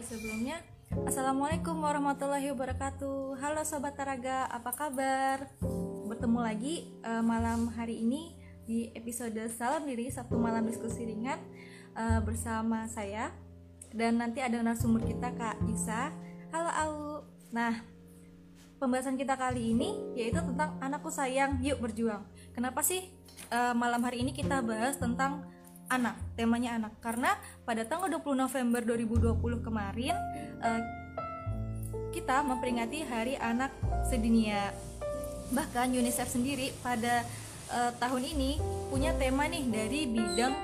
Jadi sebelumnya Assalamualaikum warahmatullahi wabarakatuh. Halo sobat Taraga, apa kabar? Bertemu lagi uh, malam hari ini di episode Salam Diri Sabtu malam diskusi ringan uh, bersama saya dan nanti ada narasumber kita Kak Isa. Halo Au. Nah, pembahasan kita kali ini yaitu tentang anakku sayang, yuk berjuang. Kenapa sih uh, malam hari ini kita bahas tentang anak temanya anak. Karena pada tanggal 20 November 2020 kemarin uh, kita memperingati Hari Anak Sedunia. Bahkan UNICEF sendiri pada uh, tahun ini punya tema nih dari bidang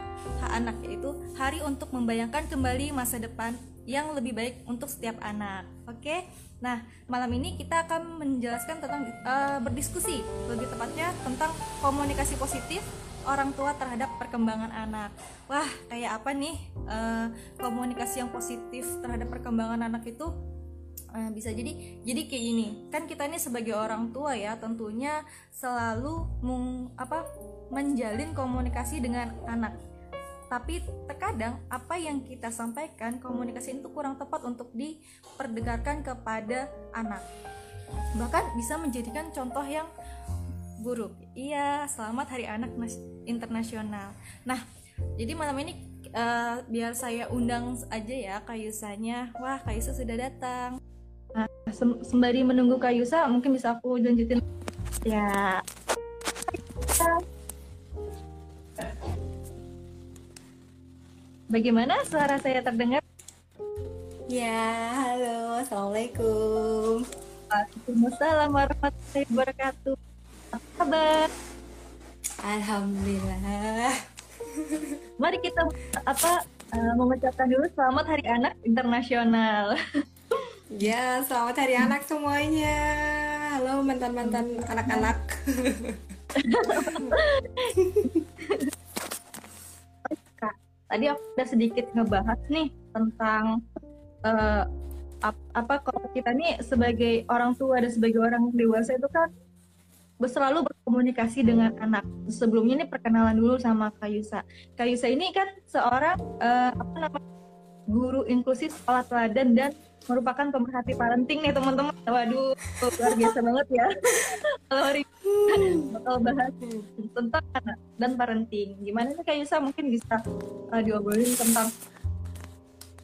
hak anak yaitu hari untuk membayangkan kembali masa depan yang lebih baik untuk setiap anak. Oke? Nah malam ini kita akan menjelaskan tentang uh, berdiskusi lebih tepatnya tentang komunikasi positif orang tua terhadap perkembangan anak. Wah, kayak apa nih uh, komunikasi yang positif terhadap perkembangan anak itu uh, bisa jadi jadi kayak gini. Kan kita ini sebagai orang tua ya, tentunya selalu meng, apa menjalin komunikasi dengan anak. Tapi terkadang apa yang kita sampaikan komunikasi itu kurang tepat untuk diperdengarkan kepada anak. Bahkan bisa menjadikan contoh yang buruk. Iya, selamat Hari Anak Internasional. Nah, jadi malam ini uh, biar saya undang aja ya Kayusanya. Wah, Kayusa sudah datang. Nah, sem sembari menunggu Kayusa, mungkin bisa aku lanjutin. Ya. Bagaimana suara saya terdengar? Ya, halo, assalamualaikum. Waalaikumsalam warahmatullahi wabarakatuh apa kabar? Alhamdulillah. Mari kita apa uh, mengucapkan dulu selamat Hari Anak Internasional. Ya, selamat Hari Anak semuanya. Halo mantan-mantan anak-anak. Tadi aku udah sedikit ngebahas nih tentang uh, apa kalau kita nih sebagai orang tua dan sebagai orang dewasa itu kan selalu berkomunikasi dengan anak. Sebelumnya ini perkenalan dulu sama Kayusa. Kayusa ini kan seorang uh, apa namanya guru inklusif sekolah teladan dan merupakan pemerhati parenting nih teman-teman. Waduh, luar biasa banget ya. Kalau hari bakal bahas tentang anak dan parenting. Gimana nih Kayusa mungkin bisa uh, diobrolin tentang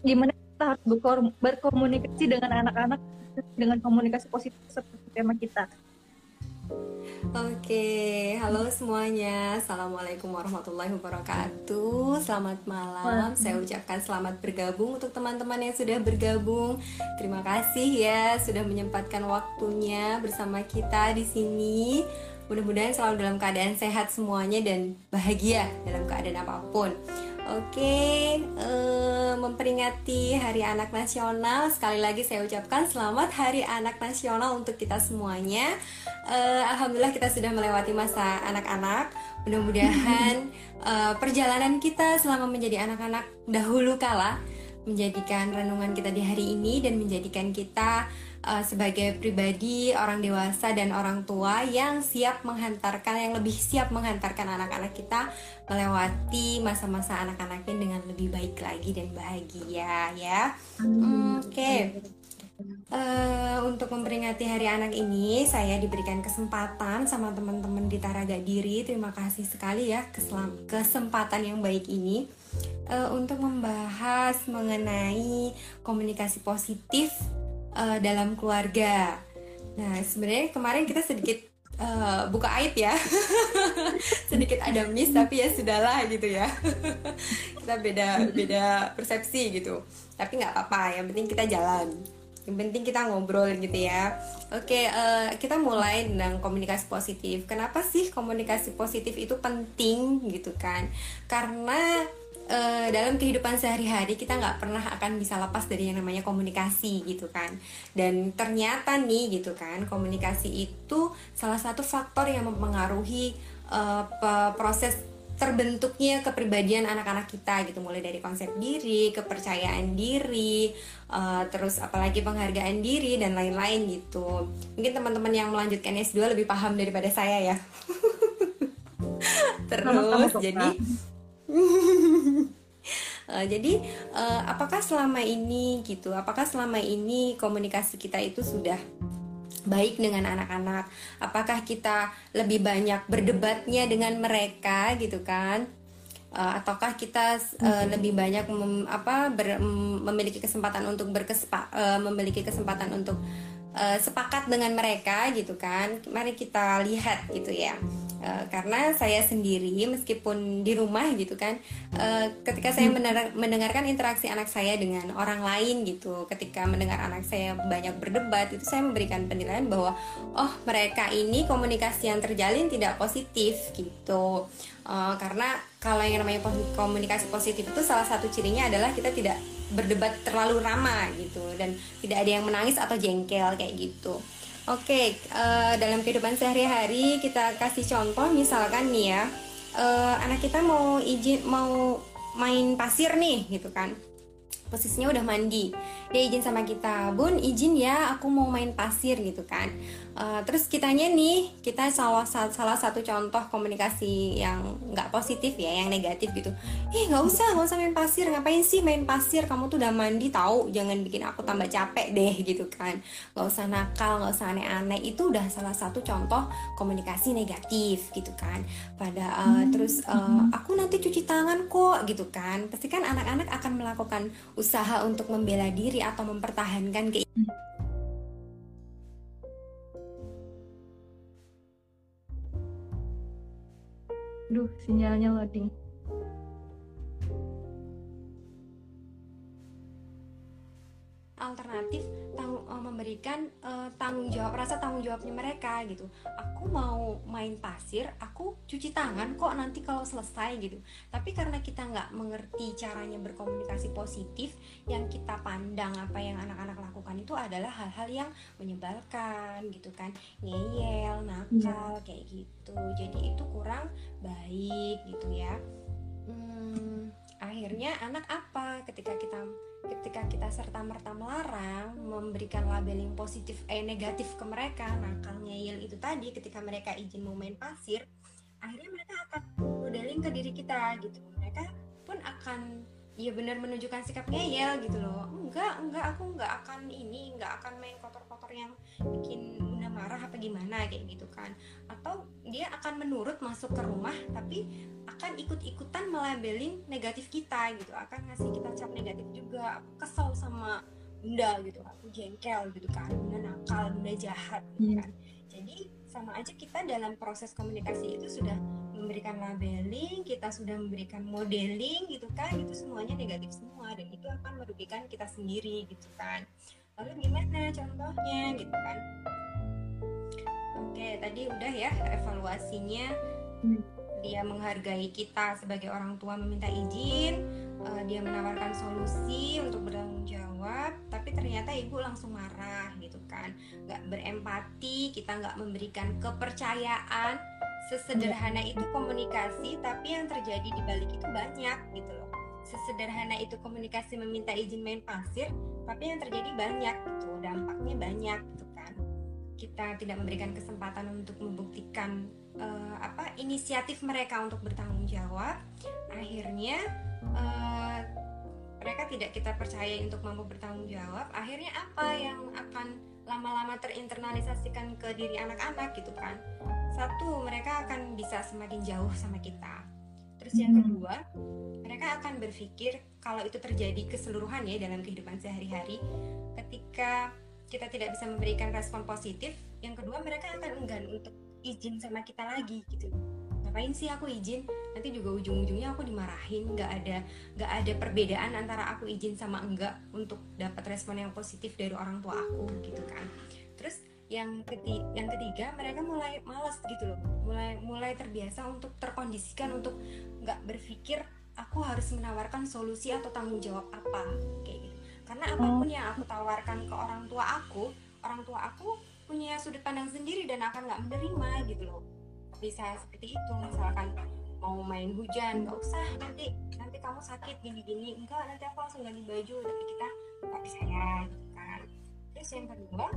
gimana kita harus berkomunikasi dengan anak-anak dengan komunikasi positif seperti tema kita. Oke, halo semuanya. Assalamualaikum warahmatullahi wabarakatuh. Selamat malam. Saya ucapkan selamat bergabung untuk teman-teman yang sudah bergabung. Terima kasih ya sudah menyempatkan waktunya bersama kita di sini. Mudah-mudahan selalu dalam keadaan sehat semuanya dan bahagia dalam keadaan apa pun. Oke, uh, memperingati Hari Anak Nasional. Sekali lagi saya ucapkan selamat Hari Anak Nasional untuk kita semuanya. Uh, Alhamdulillah kita sudah melewati masa anak-anak. Mudah-mudahan uh, perjalanan kita selama menjadi anak-anak dahulu kala menjadikan renungan kita di hari ini dan menjadikan kita uh, sebagai pribadi orang dewasa dan orang tua yang siap menghantarkan yang lebih siap menghantarkan anak-anak kita melewati masa-masa anak-anaknya dengan lebih baik lagi dan bahagia ya. Oke. Okay. Uh, untuk memperingati Hari Anak ini, saya diberikan kesempatan sama teman-teman di Taraga Diri. Terima kasih sekali ya kesempatan yang baik ini uh, untuk membahas mengenai komunikasi positif uh, dalam keluarga. Nah, sebenarnya kemarin kita sedikit uh, buka aib ya, sedikit ada miss tapi ya sudahlah gitu ya. kita beda beda persepsi gitu. Tapi nggak apa-apa, yang penting kita jalan. Yang penting kita ngobrol gitu ya. Oke, uh, kita mulai dengan komunikasi positif. Kenapa sih komunikasi positif itu penting gitu kan? Karena uh, dalam kehidupan sehari-hari kita nggak pernah akan bisa lepas dari yang namanya komunikasi gitu kan dan ternyata nih gitu kan komunikasi itu salah satu faktor yang mempengaruhi uh, proses terbentuknya kepribadian anak-anak kita gitu mulai dari konsep diri, kepercayaan diri, uh, terus apalagi penghargaan diri dan lain-lain gitu. Mungkin teman-teman yang melanjutkan S2 lebih paham daripada saya ya. terus jadi uh, jadi uh, apakah selama ini gitu apakah selama ini komunikasi kita itu sudah baik dengan anak-anak? Apakah kita lebih banyak berdebatnya dengan mereka gitu kan? Uh, ataukah kita uh, lebih banyak mem, apa ber, memiliki kesempatan untuk berkespa, uh, memiliki kesempatan untuk uh, sepakat dengan mereka gitu kan? Mari kita lihat gitu ya uh, karena saya sendiri meskipun di rumah gitu kan uh, ketika saya hmm. mendengarkan interaksi anak saya dengan orang lain gitu ketika mendengar anak saya banyak berdebat itu saya memberikan penilaian bahwa oh mereka ini komunikasi yang terjalin tidak positif gitu uh, karena kalau yang namanya komunikasi positif itu salah satu cirinya adalah kita tidak berdebat terlalu ramah gitu dan tidak ada yang menangis atau jengkel kayak gitu. Oke, okay, uh, eh, dalam kehidupan sehari-hari kita kasih contoh misalkan nih ya, uh, anak kita mau izin mau main pasir nih gitu kan. Posisinya udah mandi dia izin sama kita. Bun izin ya aku mau main pasir gitu kan uh, terus kitanya nih kita salah salah satu contoh komunikasi yang nggak positif ya yang negatif gitu. Ih nggak usah nggak usah main pasir. Ngapain sih main pasir? Kamu tuh udah mandi tahu jangan bikin aku tambah capek deh gitu kan. Nggak usah nakal nggak usah aneh-aneh. Itu udah salah satu contoh komunikasi negatif gitu kan. Pada uh, hmm. terus uh, aku nanti cuci tangan kok gitu kan. Pasti kan anak-anak akan melakukan usaha untuk membela diri atau mempertahankan ke Duh, sinyalnya loading. Alternatif memberikan uh, tanggung jawab rasa tanggung jawabnya mereka gitu. Aku mau main pasir aku cuci tangan kok nanti kalau selesai gitu. Tapi karena kita nggak mengerti caranya berkomunikasi positif yang kita pandang apa yang anak-anak lakukan itu adalah hal-hal yang menyebalkan gitu kan. Ngeyel nakal yeah. kayak gitu. Jadi itu kurang baik gitu ya. Hmm, akhirnya anak apa? Ketika kita ketika kita serta merta melarang memberikan labeling positif eh negatif ke mereka nakal ngeyel itu tadi ketika mereka izin mau main pasir akhirnya mereka akan modeling ke diri kita gitu. Mereka pun akan ya benar menunjukkan sikap ngeyel gitu loh. Enggak enggak aku enggak akan ini enggak akan main kotor-kotor yang bikin marah apa gimana kayak gitu kan atau dia akan menurut masuk ke rumah tapi akan ikut-ikutan melabelin negatif kita gitu akan ngasih kita cap negatif juga aku kesel sama bunda gitu aku jengkel gitu kan bunda nakal bunda jahat gitu iya. kan jadi sama aja kita dalam proses komunikasi itu sudah memberikan labeling, kita sudah memberikan modeling gitu kan, itu semuanya negatif semua dan itu akan merugikan kita sendiri gitu kan. Lalu gimana contohnya gitu kan? Oke, tadi udah ya evaluasinya. Dia menghargai kita sebagai orang tua meminta izin, uh, dia menawarkan solusi untuk bertanggung jawab, tapi ternyata ibu langsung marah gitu kan, nggak berempati, kita nggak memberikan kepercayaan. Sesederhana itu komunikasi tapi yang terjadi di balik itu banyak gitu loh. Sesederhana itu komunikasi meminta izin main pasir tapi yang terjadi banyak gitu dampaknya banyak gitu kita tidak memberikan kesempatan untuk membuktikan uh, apa inisiatif mereka untuk bertanggung jawab akhirnya uh, mereka tidak kita percaya untuk mampu bertanggung jawab akhirnya apa yang akan lama-lama terinternalisasikan ke diri anak-anak gitu kan? Satu mereka akan bisa semakin jauh sama kita. Terus yang hmm. kedua mereka akan berpikir kalau itu terjadi keseluruhan ya dalam kehidupan sehari-hari ketika kita tidak bisa memberikan respon positif yang kedua mereka akan enggan untuk izin sama kita lagi gitu. Ngapain sih aku izin? Nanti juga ujung-ujungnya aku dimarahin nggak ada nggak ada perbedaan antara aku izin sama enggak untuk dapat respon yang positif dari orang tua aku gitu kan. Terus yang ketiga, yang ketiga mereka mulai malas gitu loh. Mulai mulai terbiasa untuk terkondisikan untuk nggak berpikir aku harus menawarkan solusi atau tanggung jawab apa kayak gitu karena apa pun yang aku tawarkan ke orang tua aku orang tua aku punya sudut pandang sendiri dan akan nggak menerima gitu loh. Bisa seperti itu misalkan mau main hujan nggak usah nanti nanti kamu sakit gini-gini enggak nanti aku langsung ganti baju tapi kita nggak bisa ya gitu kan. Terus yang kedua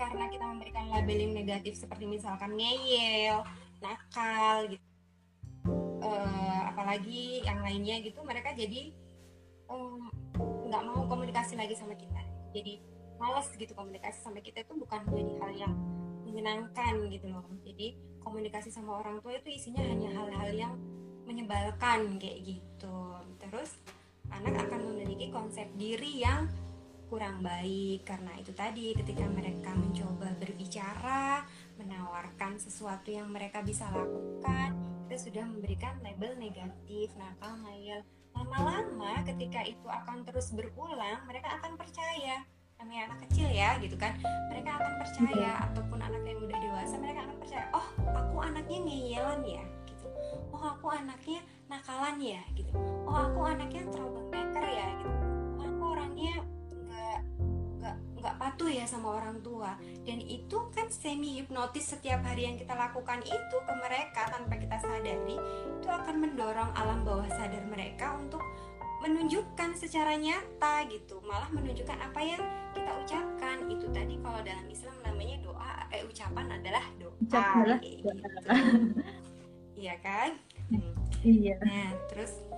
karena kita memberikan labeling negatif seperti misalkan ngeyel, nakal gitu. uh, apalagi yang lainnya gitu mereka jadi nggak mau komunikasi lagi sama kita. Jadi malas gitu komunikasi sama kita itu bukan menjadi hal yang menyenangkan gitu loh. Jadi komunikasi sama orang tua itu isinya hanya hal-hal yang menyebalkan kayak gitu. Terus anak akan memiliki konsep diri yang kurang baik. Karena itu tadi ketika mereka mencoba berbicara menawarkan sesuatu yang mereka bisa lakukan kita sudah memberikan label negatif nakal ngayal lama-lama ketika itu akan terus berulang mereka akan percaya. Namanya anak kecil ya gitu kan. Mereka akan percaya hmm. ataupun anak yang udah dewasa mereka akan percaya oh aku anaknya ngeyelan ya gitu. Oh aku anaknya nakalan ya gitu. Oh aku anaknya troublemaker ya gitu. Oh, aku orangnya nggak patuh ya sama orang tua. Dan itu kan semi hipnotis setiap hari yang kita lakukan itu ke mereka tanpa kita sadari itu akan mendorong alam bawah sadar mereka untuk menunjukkan secara nyata gitu. Malah menunjukkan apa yang kita ucapkan. Itu tadi kalau dalam Islam namanya doa eh ucapan adalah doa. Gitu. iya kan? Iya. Nah terus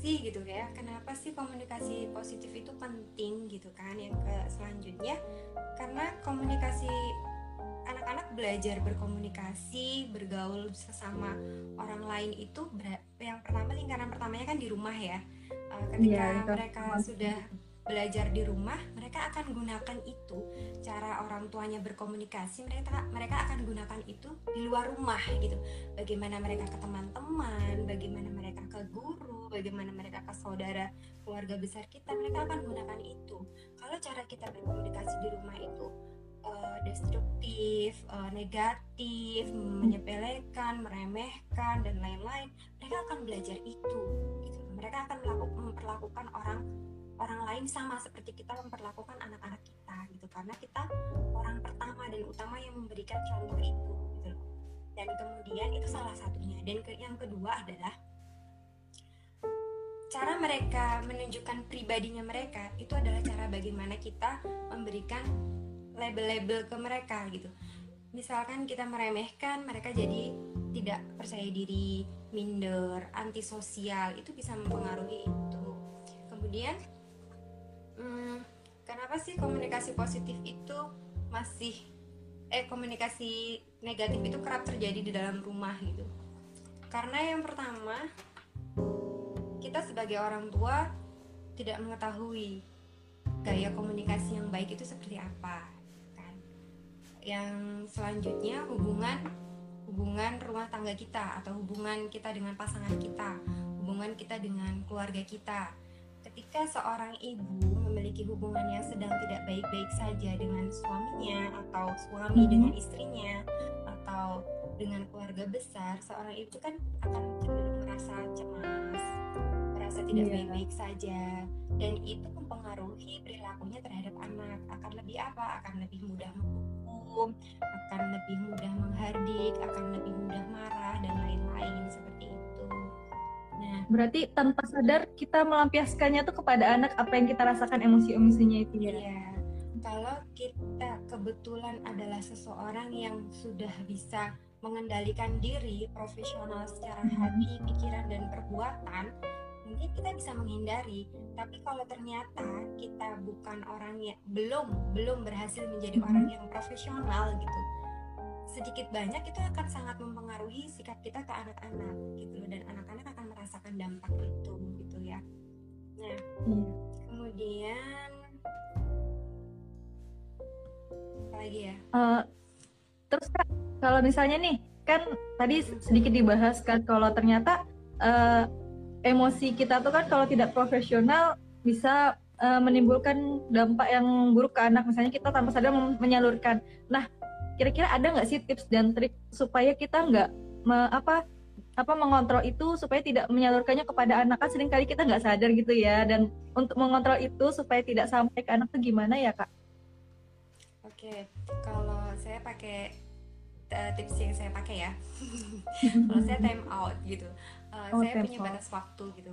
sih gitu ya kenapa sih komunikasi positif itu penting gitu kan yang ke selanjutnya karena komunikasi anak-anak belajar berkomunikasi, bergaul sesama orang lain itu yang pertama lingkaran pertamanya kan di rumah ya. Uh, ketika yeah, mereka sudah belajar di rumah, mereka akan gunakan itu cara orang tuanya berkomunikasi. Mereka mereka akan gunakan itu di luar rumah gitu. Bagaimana mereka ke teman-teman, bagaimana mereka ke guru, bagaimana mereka ke saudara keluarga besar kita, mereka akan gunakan itu. Kalau cara kita berkomunikasi di rumah itu uh, destruktif, uh, negatif, menyepelekan, meremehkan dan lain-lain, mereka akan belajar itu. Gitu. Mereka akan memperlakukan orang orang lain sama seperti kita memperlakukan anak-anak kita gitu karena kita orang pertama dan utama yang memberikan contoh itu gitu dan kemudian itu salah satunya dan ke, yang kedua adalah cara mereka menunjukkan pribadinya mereka itu adalah cara bagaimana kita memberikan label-label ke mereka gitu. Misalkan kita meremehkan mereka jadi tidak percaya diri minder antisosial itu bisa mempengaruhi itu. Kemudian hmm, kenapa sih komunikasi positif itu masih eh komunikasi negatif itu kerap terjadi di dalam rumah gitu? Karena yang pertama kita sebagai orang tua tidak mengetahui gaya komunikasi yang baik itu seperti apa yang selanjutnya hubungan hubungan rumah tangga kita atau hubungan kita dengan pasangan kita, hubungan kita dengan keluarga kita. Ketika seorang ibu memiliki hubungan yang sedang tidak baik-baik saja dengan suaminya atau suami dengan istrinya atau dengan keluarga besar, seorang ibu kan akan cenderung merasa cemas, merasa tidak iya. baik-baik yeah. saja dan itu mempengaruhi perilakunya terhadap anak akan lebih apa? akan lebih mudah hukum akan lebih mudah menghardik akan lebih mudah marah dan lain-lain seperti itu nah berarti tanpa sadar kita melampiaskannya tuh kepada anak apa yang kita rasakan emosi-emosinya itu ya iya. kalau kita kebetulan adalah seseorang yang sudah bisa mengendalikan diri profesional secara hati, pikiran dan perbuatan mungkin kita bisa menghindari tapi kalau ternyata kita bukan orang yang belum belum berhasil menjadi mm-hmm. orang yang profesional gitu sedikit banyak itu akan sangat mempengaruhi sikap kita ke anak-anak gitu dan anak-anak akan merasakan dampak itu gitu ya nah hmm. kemudian apa lagi ya uh, terus kalau misalnya nih kan tadi sedikit dibahas kan kalau ternyata uh, emosi kita tuh kan kalau tidak profesional bisa uh, menimbulkan dampak yang buruk ke anak. Misalnya kita tanpa sadar menyalurkan. Nah kira-kira ada nggak sih tips dan trik supaya kita nggak me, apa apa mengontrol itu supaya tidak menyalurkannya kepada anak? Kan sering kali kita nggak sadar gitu ya. Dan untuk mengontrol itu supaya tidak sampai ke anak tuh gimana ya kak? Oke kalau saya pakai uh, tips yang saya pakai ya. Kalau saya time out gitu uh, oh, saya punya batas waktu gitu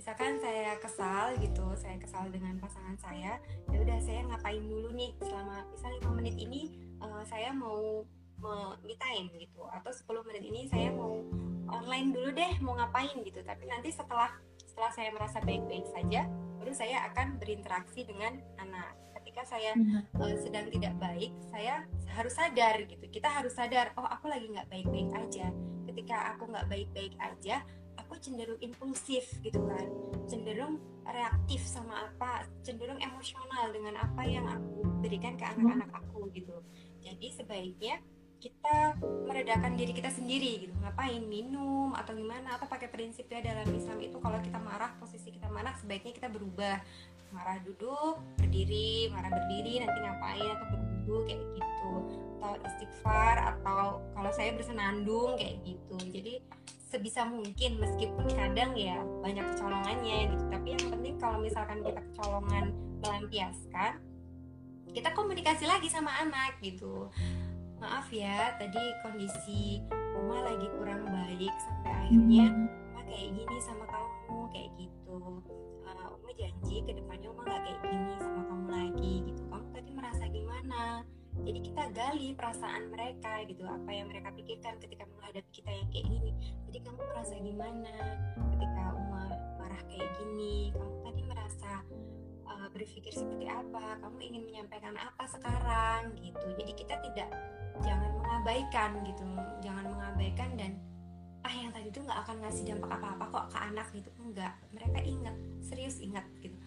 misalkan saya kesal gitu saya kesal dengan pasangan saya ya udah saya ngapain dulu nih? Selama misalnya lima menit ini uh, saya mau me time gitu atau 10 menit ini saya mau online dulu deh mau ngapain gitu. Tapi nanti setelah setelah saya merasa baik-baik saja baru saya akan berinteraksi dengan anak. Ketika saya uh, sedang tidak baik saya harus sadar gitu. Kita harus sadar oh aku lagi nggak baik-baik aja. Ketika aku nggak baik-baik aja aku cenderung impulsif gitu kan. Cenderung reaktif sama apa cenderung emosional dengan apa yang aku berikan ke anak-anak aku gitu. Jadi sebaiknya kita meredakan diri kita sendiri gitu. Ngapain minum atau gimana atau pakai prinsipnya dalam Islam itu kalau kita marah posisi kita marah sebaiknya kita berubah. Marah duduk berdiri marah berdiri nanti ngapain atau berwudu kayak gitu. Atau istighfar atau kalau saya bersenandung kayak gitu. Jadi sebisa mungkin meskipun kadang ya banyak kecolongannya gitu. Tapi yang penting kalau misalkan kita kecolongan melampiaskan kita komunikasi lagi sama anak gitu. Maaf ya tadi kondisi Uma lagi kurang baik sampai akhirnya Uma kayak gini sama kamu kayak gitu. Uh, Uma janji ke depannya Uma gak kayak gini sama kamu lagi gitu. Kamu tadi merasa gimana jadi kita gali perasaan mereka gitu apa yang mereka pikirkan ketika menghadapi kita yang kayak gini. Jadi kamu merasa gimana ketika Uma marah kayak gini? Kamu tadi merasa uh, berpikir seperti apa? Kamu ingin menyampaikan apa sekarang? Gitu. Jadi kita tidak jangan mengabaikan gitu. Jangan mengabaikan dan ah yang tadi itu nggak akan ngasih dampak apa-apa kok ke anak gitu. Enggak. Mereka ingat serius ingat gitu.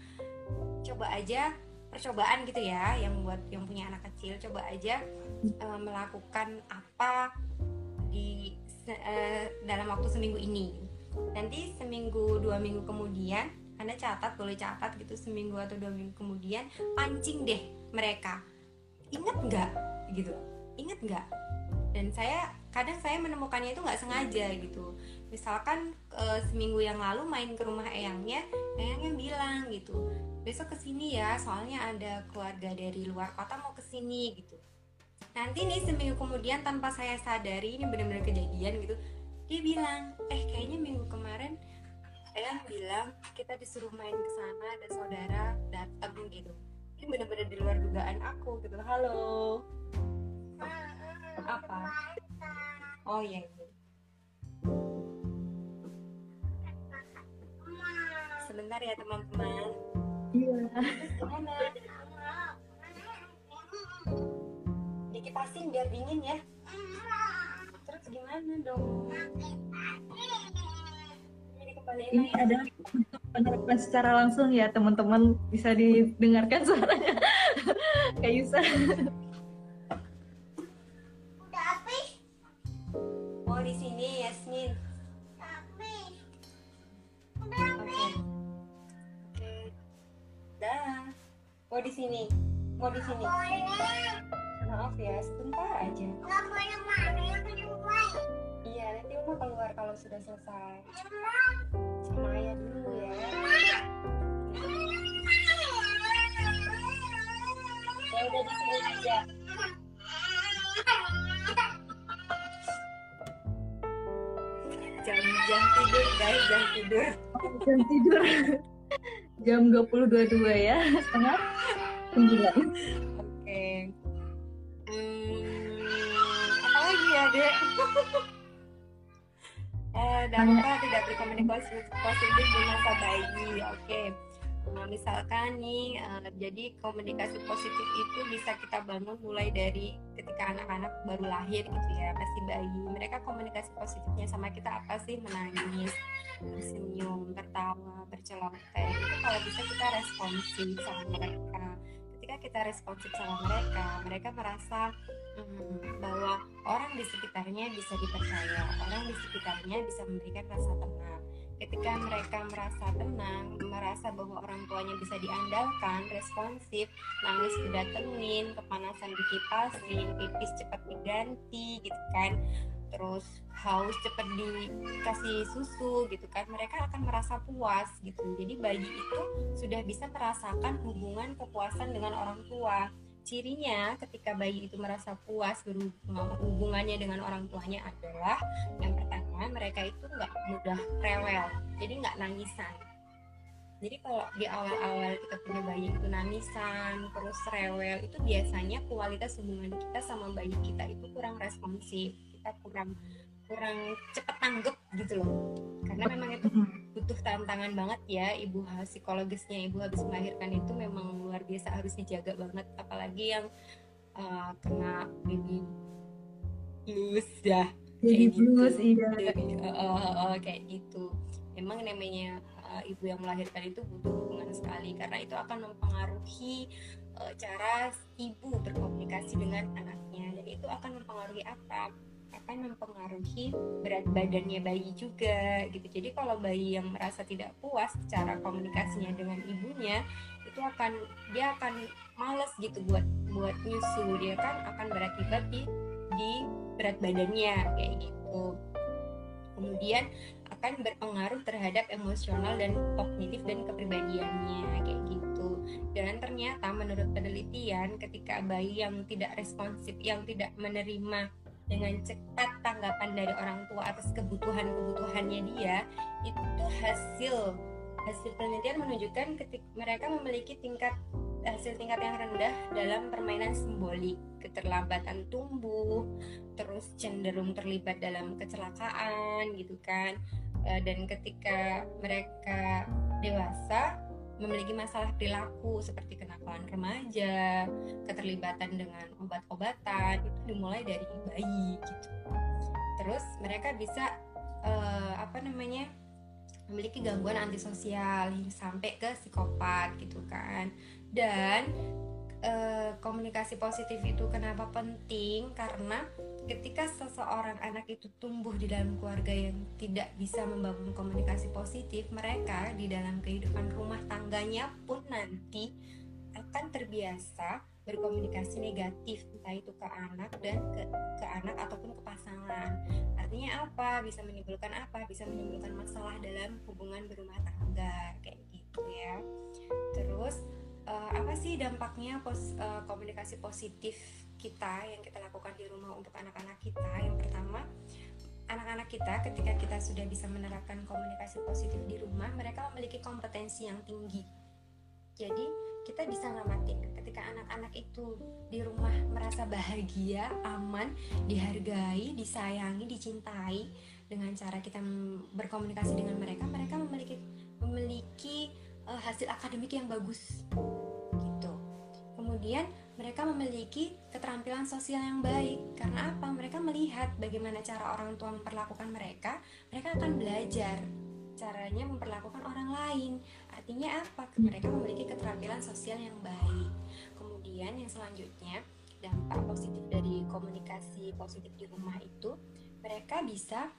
Coba aja percobaan gitu ya yang buat yang punya anak kecil. Coba aja uh, melakukan apa di uh, dalam waktu seminggu ini. Nanti seminggu dua minggu kemudian anda catat boleh catat gitu seminggu atau dua minggu kemudian pancing deh mereka. Ingat nggak? Gitu. Inget nggak? Dan saya kadang saya menemukannya itu nggak sengaja gitu misalkan e, seminggu yang lalu main ke rumah eyangnya eyangnya bilang gitu besok ke sini ya soalnya ada keluarga dari luar kota mau ke sini gitu. Nanti nih seminggu kemudian tanpa saya sadari ini benar-benar kejadian gitu dia bilang eh kayaknya minggu kemarin eyang bilang kita disuruh main ke sana ada saudara datang gitu. Ini benar-benar di luar dugaan aku gitu. Halo. Apa? oh iya, iya. Sebentar ya teman-teman. Iya. Gimana? Dikipasin biar dingin ya. Terus gimana dong? Ini ada penerbangan secara langsung ya teman-teman. Bisa didengarkan suaranya. Kayak Yusa mau di sini. Mau di sini. Maaf ya sebentar aja. Iya nanti Uma keluar kalau sudah selesai. Sama ayah dulu ya. Ya udah di sini aja. Jam jam tidur guys jam tidur. Jam tidur jam 20.22 ya setengah 9 oke okay. hmm, apa lagi ya dek eh, dampak tidak berkomunikasi positif di masa bayi oke okay. Nah, misalkan nih, uh, jadi komunikasi positif itu bisa kita bangun mulai dari ketika anak-anak baru lahir gitu ya, masih bayi. Mereka komunikasi positifnya sama kita apa sih? Menangis, bersenyum, tertawa, berceloteh. Itu kalau bisa kita responsif sama mereka. Ketika kita responsif sama mereka, mereka merasa hmm, bahwa orang di sekitarnya bisa dipercaya, orang di sekitarnya bisa memberikan rasa tenang ketika mereka merasa tenang, merasa bahwa orang tuanya bisa diandalkan, responsif, nangis didatengin, kepanasan dikipasin, pipis cepat diganti gitu kan, terus haus cepat dikasih susu gitu kan, mereka akan merasa puas gitu. Jadi bayi itu sudah bisa merasakan hubungan kepuasan dengan orang tua. Cirinya ketika bayi itu merasa puas hubungannya dengan orang tuanya adalah yang pertama mereka itu nggak mudah rewel jadi nggak nangisan. Jadi kalau di awal-awal kita punya bayi itu namisan terus rewel itu biasanya kualitas hubungan kita sama bayi kita itu kurang responsif kita kurang kurang cepat tanggap gitu loh. Karena memang itu butuh tantangan banget ya ibu psikologisnya ibu habis melahirkan itu memang luar biasa harus dijaga banget. Apalagi yang uh, kena baby blues ya baby blues gitu. iya. Uh, uh, uh, kayak gitu. Memang namanya uh, ibu yang melahirkan itu butuh dukungan sekali. Karena itu akan mempengaruhi uh, cara ibu berkomunikasi dengan anaknya. Dan itu akan mempengaruhi apa akan mempengaruhi berat badannya bayi juga gitu. Jadi kalau bayi yang merasa tidak puas cara komunikasinya dengan ibunya itu akan dia akan males gitu buat buat nyusu dia kan akan berakibat di di berat badannya kayak gitu. Kemudian akan berpengaruh terhadap emosional dan kognitif dan kepribadiannya kayak gitu. Dan ternyata menurut penelitian ketika bayi yang tidak responsif yang tidak menerima dengan cepat tanggapan dari orang tua atas kebutuhan-kebutuhannya dia itu hasil hasil penelitian menunjukkan ketika mereka memiliki tingkat hasil tingkat yang rendah dalam permainan simbolik, keterlambatan tumbuh, terus cenderung terlibat dalam kecelakaan gitu kan. Eh, dan ketika mereka dewasa memiliki masalah perilaku seperti kenakalan remaja, keterlibatan dengan obat-obatan dimulai dari bayi gitu. Terus mereka bisa uh, apa namanya memiliki gangguan antisosial sampai ke psikopat gitu kan dan e, komunikasi positif itu kenapa penting karena ketika seseorang anak itu tumbuh di dalam keluarga yang tidak bisa membangun komunikasi positif mereka di dalam kehidupan rumah tangganya pun nanti akan terbiasa berkomunikasi negatif entah itu ke anak dan ke, ke anak ataupun ke pasangan. Artinya apa? Bisa menimbulkan apa? Bisa menimbulkan masalah dalam hubungan berumah tangga kayak gitu ya. Terus uh, apa sih dampaknya pos, uh, komunikasi positif kita yang kita lakukan di rumah untuk anak-anak kita? Yang pertama anak-anak kita ketika kita sudah bisa menerapkan komunikasi positif di rumah mereka memiliki kompetensi yang tinggi jadi kita bisa ngamatin ketika anak-anak itu di rumah merasa bahagia, aman, dihargai, disayangi, dicintai dengan cara kita berkomunikasi dengan mereka, mereka memiliki memiliki uh, hasil akademik yang bagus. Gitu. Kemudian mereka memiliki keterampilan sosial yang baik. Karena apa? Mereka melihat bagaimana cara orang tua memperlakukan mereka mereka akan belajar caranya memperlakukan orang lain artinya apa? Mereka memiliki keterampilan sosial yang baik. Kemudian yang selanjutnya dampak positif dari komunikasi positif di rumah itu mereka bisa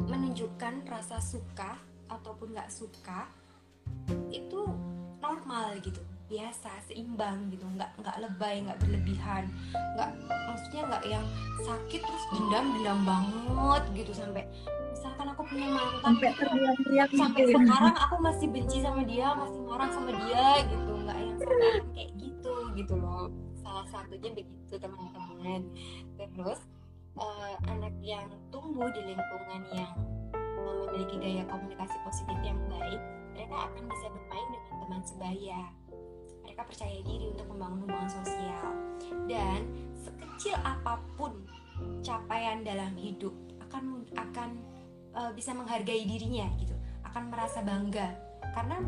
menunjukkan rasa suka ataupun nggak suka itu normal gitu biasa seimbang gitu nggak nggak lebay nggak berlebihan nggak maksudnya nggak yang sakit terus dendam dendam banget gitu sampai misalkan aku punya mantan sampai teriak-teriak sampai gitu. Ya. sekarang aku masih benci sama dia masih marah sama dia gitu nggak yang sekarang kayak gitu gitu loh salah satunya begitu teman-teman terus uh, anak yang tumbuh di lingkungan yang memiliki gaya komunikasi positif yang baik mereka akan bisa bermain dengan teman sebaya. Mereka percaya diri untuk membangun hubungan sosial. Dan sekecil apa pun capaian dalam hidup akan akan uh, bisa menghargai dirinya gitu, akan merasa bangga. Karena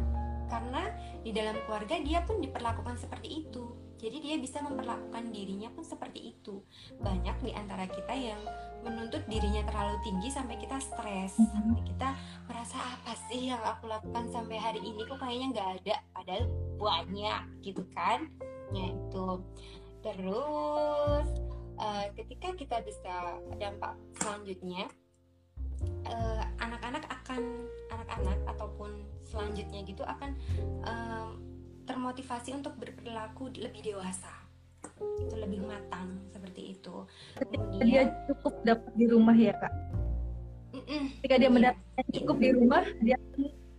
karena di dalam keluarga dia pun diperlakukan seperti itu. Jadi dia bisa memperlakukan dirinya pun seperti itu. Banyak di antara kita yang menuntut dirinya terlalu tinggi sampai kita stres. Mm-hmm. sampai kita merasa apa sih yang aku lakukan sampai hari ini? Kok kayaknya nggak ada? Padahal banyak gitu kan. Ya itu. Terus uh, ketika kita bisa dampak selanjutnya uh, anak-anak akan anak-anak ataupun selanjutnya gitu akan uh, termotivasi untuk berperilaku lebih dewasa itu lebih matang seperti itu. Kemudian dia cukup dapat di rumah ya kak? Ketika dia mendapatkan cukup di rumah dia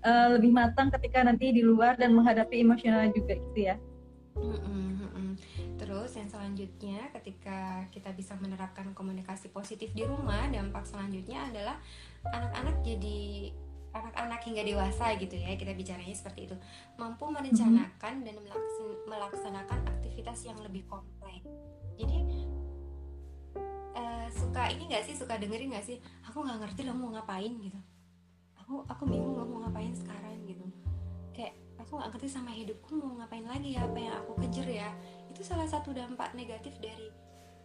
uh, lebih matang ketika nanti di luar dan menghadapi emosional juga gitu ya? Terus yang selanjutnya ketika kita bisa menerapkan komunikasi positif di rumah, dampak selanjutnya adalah anak-anak jadi anak-anak hingga dewasa gitu ya kita bicaranya seperti itu. Mampu merencanakan dan melaksanakan aktivitas yang lebih kompleks. Jadi uh, suka ini nggak sih? Suka dengerin nggak sih? Aku nggak ngerti lo mau ngapain gitu. Aku aku bingung lo mau ngapain sekarang gitu. Kayak aku nggak ngerti sama hidupku mau ngapain lagi ya? Apa yang aku kejar ya? Itu salah satu dampak negatif dari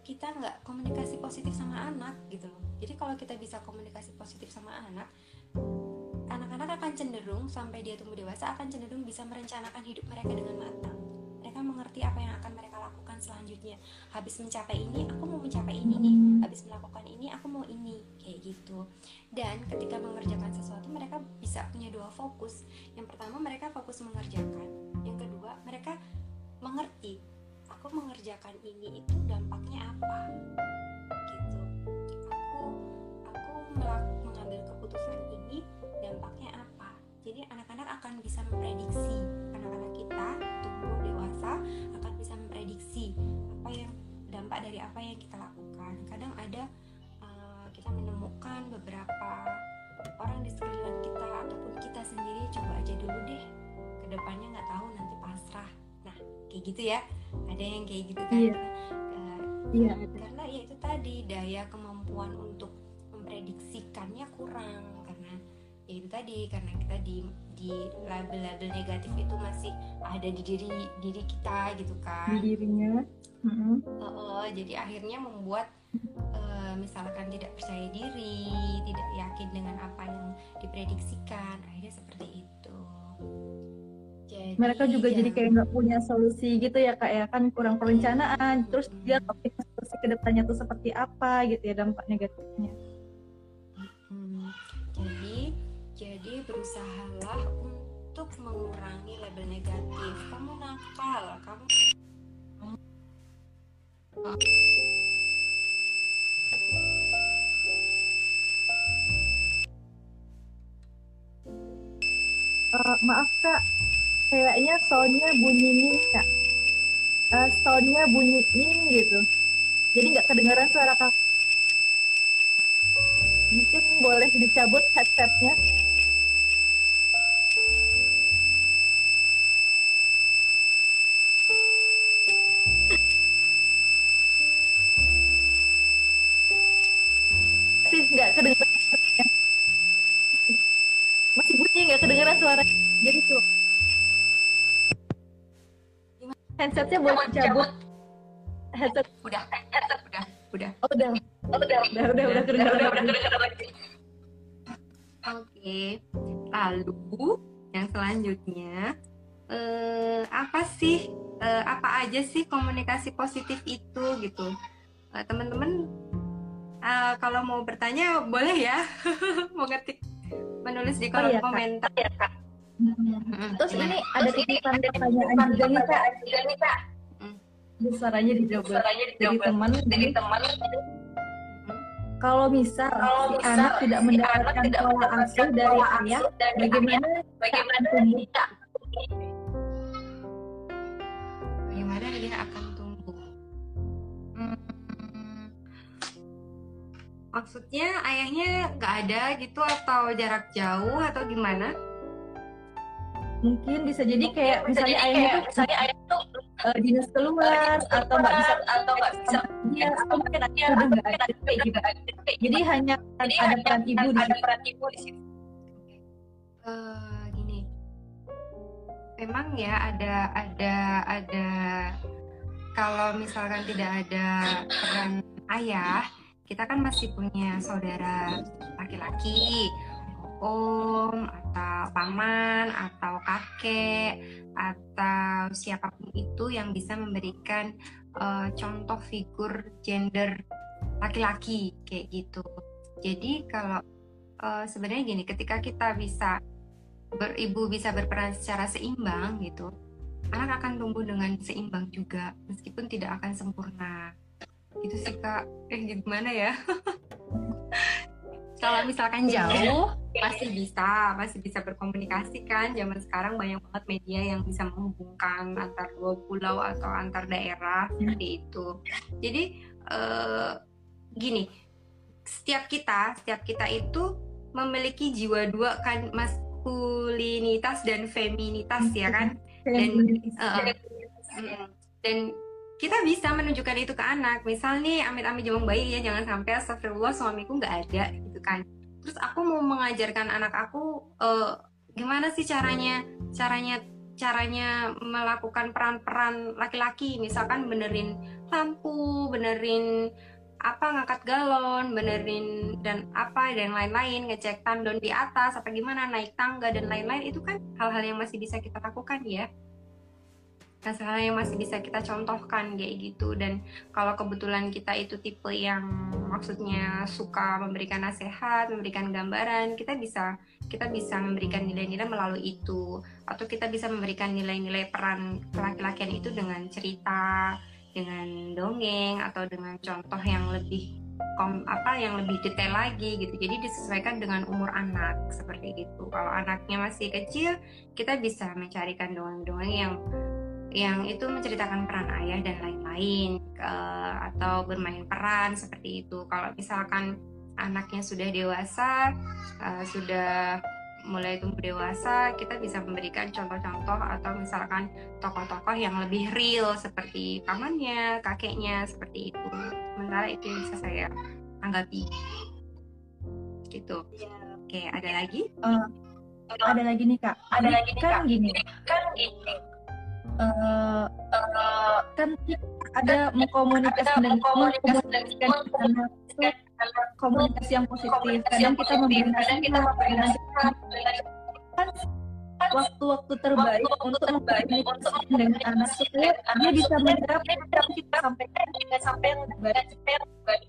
kita nggak komunikasi positif sama anak gitu loh. Jadi kalau kita bisa komunikasi positif sama anak anak-anak akan cenderung sampai dia tumbuh dewasa akan cenderung bisa merencanakan hidup mereka dengan matang. Mereka mengerti apa yang akan mereka lakukan selanjutnya. Habis mencapai ini aku mau mencapai ini nih. Habis melakukan ini aku mau ini. Kayak gitu. Dan ketika mengerjakan sesuatu mereka bisa punya dua fokus. Yang pertama mereka fokus mengerjakan. Yang kedua mereka mengerti aku mengerjakan ini itu dampaknya apa? Gitu. Aku aku mengambil keputusan ini dampaknya apa? Jadi anak-anak akan bisa memprediksi anak-anak kita tumbuh dewasa akan bisa memprediksi apa yang dampak dari apa yang kita lakukan. Kadang ada uh, kita menemukan beberapa orang di sekeliling kita ataupun kita sendiri coba aja dulu deh ke depannya nggak tahu nanti pasrah. Nah kayak gitu ya. Ada yang kayak gitu kan? Iya. Uh, iya. karena ya itu tadi daya kemampuan untuk memprediksikannya kurang ya itu tadi karena kita di di label-label negatif itu masih ada di diri diri kita gitu kan di dirinya mm-hmm. uh, uh, jadi akhirnya membuat uh, misalkan tidak percaya diri tidak yakin dengan apa yang diprediksikan akhirnya seperti itu jadi, mereka juga ya. jadi kayak nggak punya solusi gitu ya kak ya kan kurang perencanaan hmm. terus dia nggak punya solusi ke depannya tuh seperti apa gitu ya dampak negatifnya berusahalah untuk mengurangi label negatif. Kamu nakal kamu Uh, maaf kak. Kayaknya soundnya bunyi nih kak. Uh, soundnya bunyi nih gitu. Jadi nggak kedengaran suara kak. Mungkin boleh dicabut headsetnya nggak kedengaran masih bunyi nggak kedengaran suara. Jadi tuh. Headsetnya boleh cabut headset. Udah headset udah udah. Oh, udah. Oh, udah udah udah udah kedengaran udah udah kedengaran lagi. Oke lalu yang selanjutnya eh, apa sih eh, apa aja sih komunikasi positif itu gitu? Eh, teman-teman eh, kalau mau bertanya boleh ya mau ngetik menulis di kolom oh, iya, komentar ya kak Hmm. Terus ini ada titipan pertanyaan juga nih kak. Juga nih kak. Suaranya dijawab. Suaranya dijawab. Jadi teman. Jadi teman. Kalau misal kalau si anak tidak si mendapatkan tidak pola asuh dari ayah, bagaimana bagaimana dia bagaimana dia akan Maksudnya ayahnya nggak ada gitu atau jarak jauh atau gimana? mungkin bisa jadi kayak bisa misalnya ayahnya tuh misalnya ayah tuh uh, dinas keluar atau nggak bisa atau nggak bisa. dia atau mungkin dia udah nggak ada juga jadi hanya jadi ada peran ibu di ada peran ibu di situ. Uh, gini. Memang ya ada ada ada kalau misalkan tidak ada peran ayah kita kan masih punya saudara laki-laki om atau paman atau kakek atau siapa pun itu yang bisa memberikan uh, contoh figur gender laki-laki kayak gitu. Jadi kalau uh, sebenarnya gini, ketika kita bisa beribu bisa berperan secara seimbang gitu, anak akan tumbuh dengan seimbang juga meskipun tidak akan sempurna. Itu sih kak, eh gimana ya? kalau misalkan jauh pasti bisa. Masih bisa berkomunikasi kan. Zaman sekarang banyak banget media yang bisa menghubungkan antar dua pulau atau antar daerah seperti itu. Jadi uh, gini. Setiap kita setiap kita itu memiliki jiwa dua kan maskulinitas dan feminitas ya kan? Dan uh, dan kita bisa menunjukkan itu ke anak. Misal nih amit-amit jambang bayi ya jangan sampai astagfirullah suamiku nggak ada gitu kan. Terus aku mau mengajarkan anak aku uh, gimana sih caranya caranya caranya melakukan peran-peran laki-laki? Misalkan benerin lampu benerin apa ngangkat galon, benerin dan apa dan lain-lain, ngecek tandon di atas apa gimana naik tangga dan lain-lain itu kan hal-hal yang masih bisa kita lakukan ya. Hal-hal yang masih bisa kita contohkan kayak gitu dan kalau kebetulan kita itu tipe yang maksudnya suka memberikan nasihat, memberikan gambaran, kita bisa kita bisa memberikan nilai-nilai melalui itu atau kita bisa memberikan nilai-nilai peran laki-lakian itu dengan cerita dengan dongeng atau dengan contoh yang lebih kom, apa yang lebih detail lagi gitu. Jadi disesuaikan dengan umur anak seperti itu. Kalau anaknya masih kecil, kita bisa mencarikan dongeng-dongeng yang yang itu menceritakan peran ayah dan lain-lain atau bermain peran seperti itu. Kalau misalkan anaknya sudah dewasa, uh, sudah mulai tumbuh dewasa kita bisa memberikan contoh-contoh atau misalkan tokoh-tokoh yang lebih real seperti pamannya, kakeknya seperti itu. Sementara itu yang bisa saya tanggapi. Gitu. Ya. Oke, ada lagi? Uh, ada lagi nih kak. Ada lagi nih kan kak. Gini. Kan gini. Uh, uh, kan ada mengkomunikasi dengan mengkomunikasikan komunikasi yang positif. kadang kita memberikan kita kan waktu-waktu terbaik untuk untuk dengan anak supaya dia bisa menyerap yang kita sampaikan kita sampai yang baik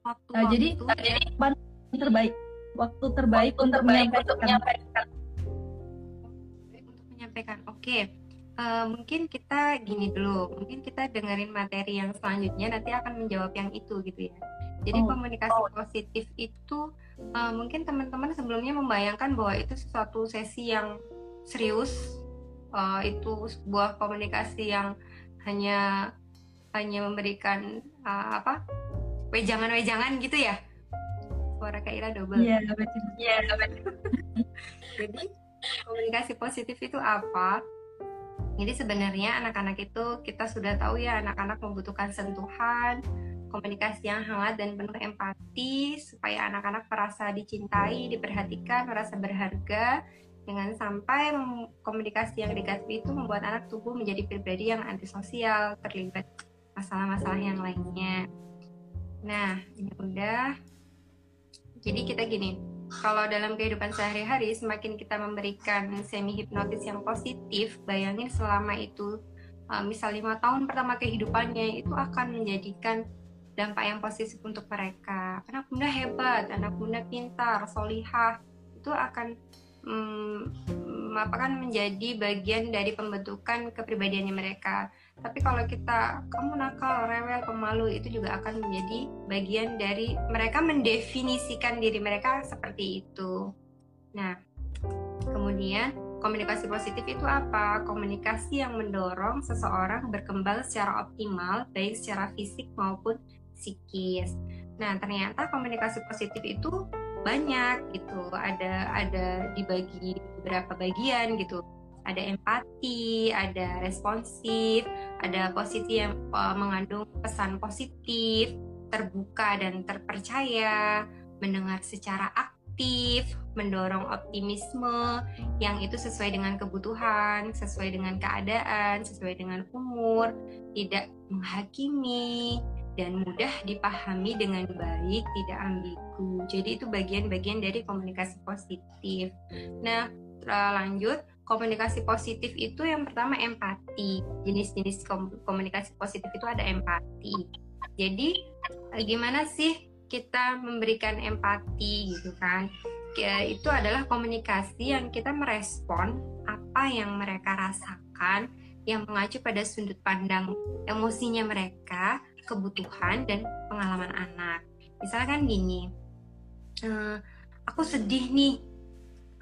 waktu nah, jadi jadi terbaik waktu terbaik untuk menyampaikan untuk menyampaikan oke uh, mungkin kita gini dulu, mungkin kita dengerin materi yang selanjutnya nanti akan menjawab yang itu gitu ya. Jadi oh. komunikasi oh. positif itu uh, mungkin teman-teman sebelumnya membayangkan bahwa itu sesuatu sesi yang serius, uh, itu sebuah komunikasi yang hanya hanya memberikan uh, apa wejangan-wejangan gitu ya. Suara Kaira double. Iya, yeah, betul. Iya, betul. Jadi komunikasi positif itu apa? Jadi sebenarnya anak-anak itu kita sudah tahu ya anak-anak membutuhkan sentuhan, komunikasi yang hangat dan penuh empati supaya anak-anak merasa dicintai, diperhatikan, merasa berharga. Dengan sampai komunikasi yang negatif itu membuat anak tumbuh menjadi pribadi yang antisosial, terlibat masalah-masalah yang lainnya. Nah, ini udah. Jadi kita gini, kalau dalam kehidupan sehari-hari semakin kita memberikan semi hipnotis yang positif bayangin selama itu uh, misal lima tahun pertama kehidupannya itu akan menjadikan dampak yang positif untuk mereka. Anak bunda hebat anak bunda pintar solihah itu akan hmm, kan menjadi bagian dari pembentukan kepribadiannya mereka tapi kalau kita kamu nakal, rewel, pemalu itu juga akan menjadi bagian dari mereka mendefinisikan diri mereka seperti itu. Nah, kemudian komunikasi positif itu apa? Komunikasi yang mendorong seseorang berkembang secara optimal baik secara fisik maupun psikis. Nah, ternyata komunikasi positif itu banyak gitu. Ada ada dibagi beberapa bagian gitu ada empati, ada responsif, ada positif yang uh, mengandung pesan positif, terbuka dan terpercaya, mendengar secara aktif, mendorong optimisme yang itu sesuai dengan kebutuhan, sesuai dengan keadaan, sesuai dengan umur, tidak menghakimi dan mudah dipahami dengan baik, tidak ambigu. Jadi itu bagian-bagian dari komunikasi positif. Nah, lanjut komunikasi positif itu yang pertama empati. Jenis-jenis komunikasi positif itu ada empati. Jadi gimana sih kita memberikan empati gitu kan? Itu adalah komunikasi yang kita merespon apa yang mereka rasakan yang mengacu pada sudut pandang emosinya mereka, kebutuhan dan pengalaman anak. Misalkan gini, eh, aku sedih nih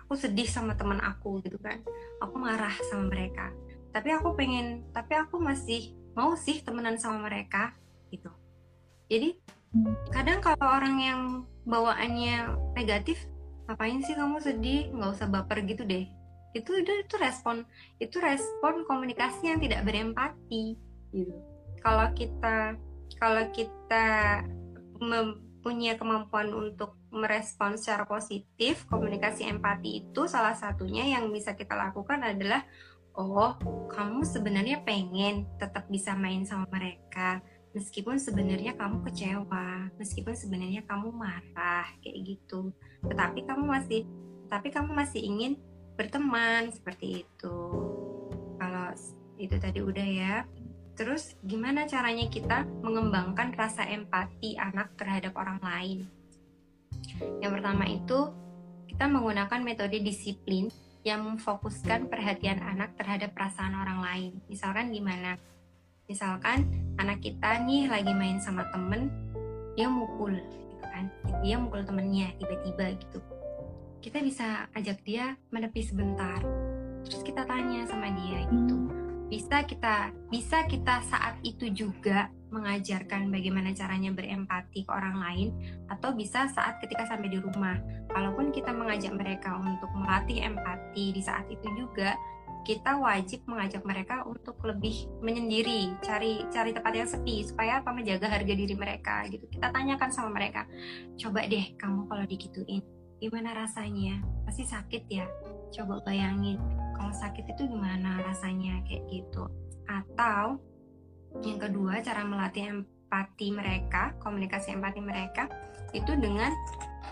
aku sedih sama teman aku gitu kan. Aku marah sama mereka. Tapi aku pengen tapi aku masih mau sih temenan sama mereka gitu. Jadi kadang kalau orang yang bawaannya negatif ngapain sih kamu sedih? Nggak usah baper gitu deh. Itu itu itu respon itu respon komunikasi yang tidak berempati gitu. Kalau kita kalau kita mempunyai kemampuan untuk merespon secara positif komunikasi empati itu salah satunya yang bisa kita lakukan adalah oh kamu sebenarnya pengen tetap bisa main sama mereka meskipun sebenarnya kamu kecewa, meskipun sebenarnya kamu marah kayak gitu. Tetapi kamu masih tapi kamu masih ingin berteman seperti itu. Kalau itu tadi udah ya. Terus gimana caranya kita mengembangkan rasa empati anak terhadap orang lain? Yang pertama itu kita menggunakan metode disiplin yang memfokuskan perhatian anak terhadap perasaan orang lain. Misalkan gimana? misalkan anak kita nih lagi main sama temen dia mukul gitu kan? Dia mukul temennya tiba-tiba gitu. Kita bisa ajak dia menepi sebentar. Terus kita tanya sama dia gitu. Bisa kita bisa kita saat itu juga mengajarkan bagaimana caranya berempati ke orang lain atau bisa saat ketika sampai di rumah kalaupun kita mengajak mereka untuk melatih empati di saat itu juga kita wajib mengajak mereka untuk lebih menyendiri, cari cari tempat yang sepi supaya apa menjaga harga diri mereka gitu. Kita tanyakan sama mereka, coba deh kamu kalau digituin, gimana rasanya? Pasti sakit ya. Coba bayangin kalau sakit itu gimana rasanya kayak gitu. Atau yang kedua cara melatih empati mereka, komunikasi empati mereka itu dengan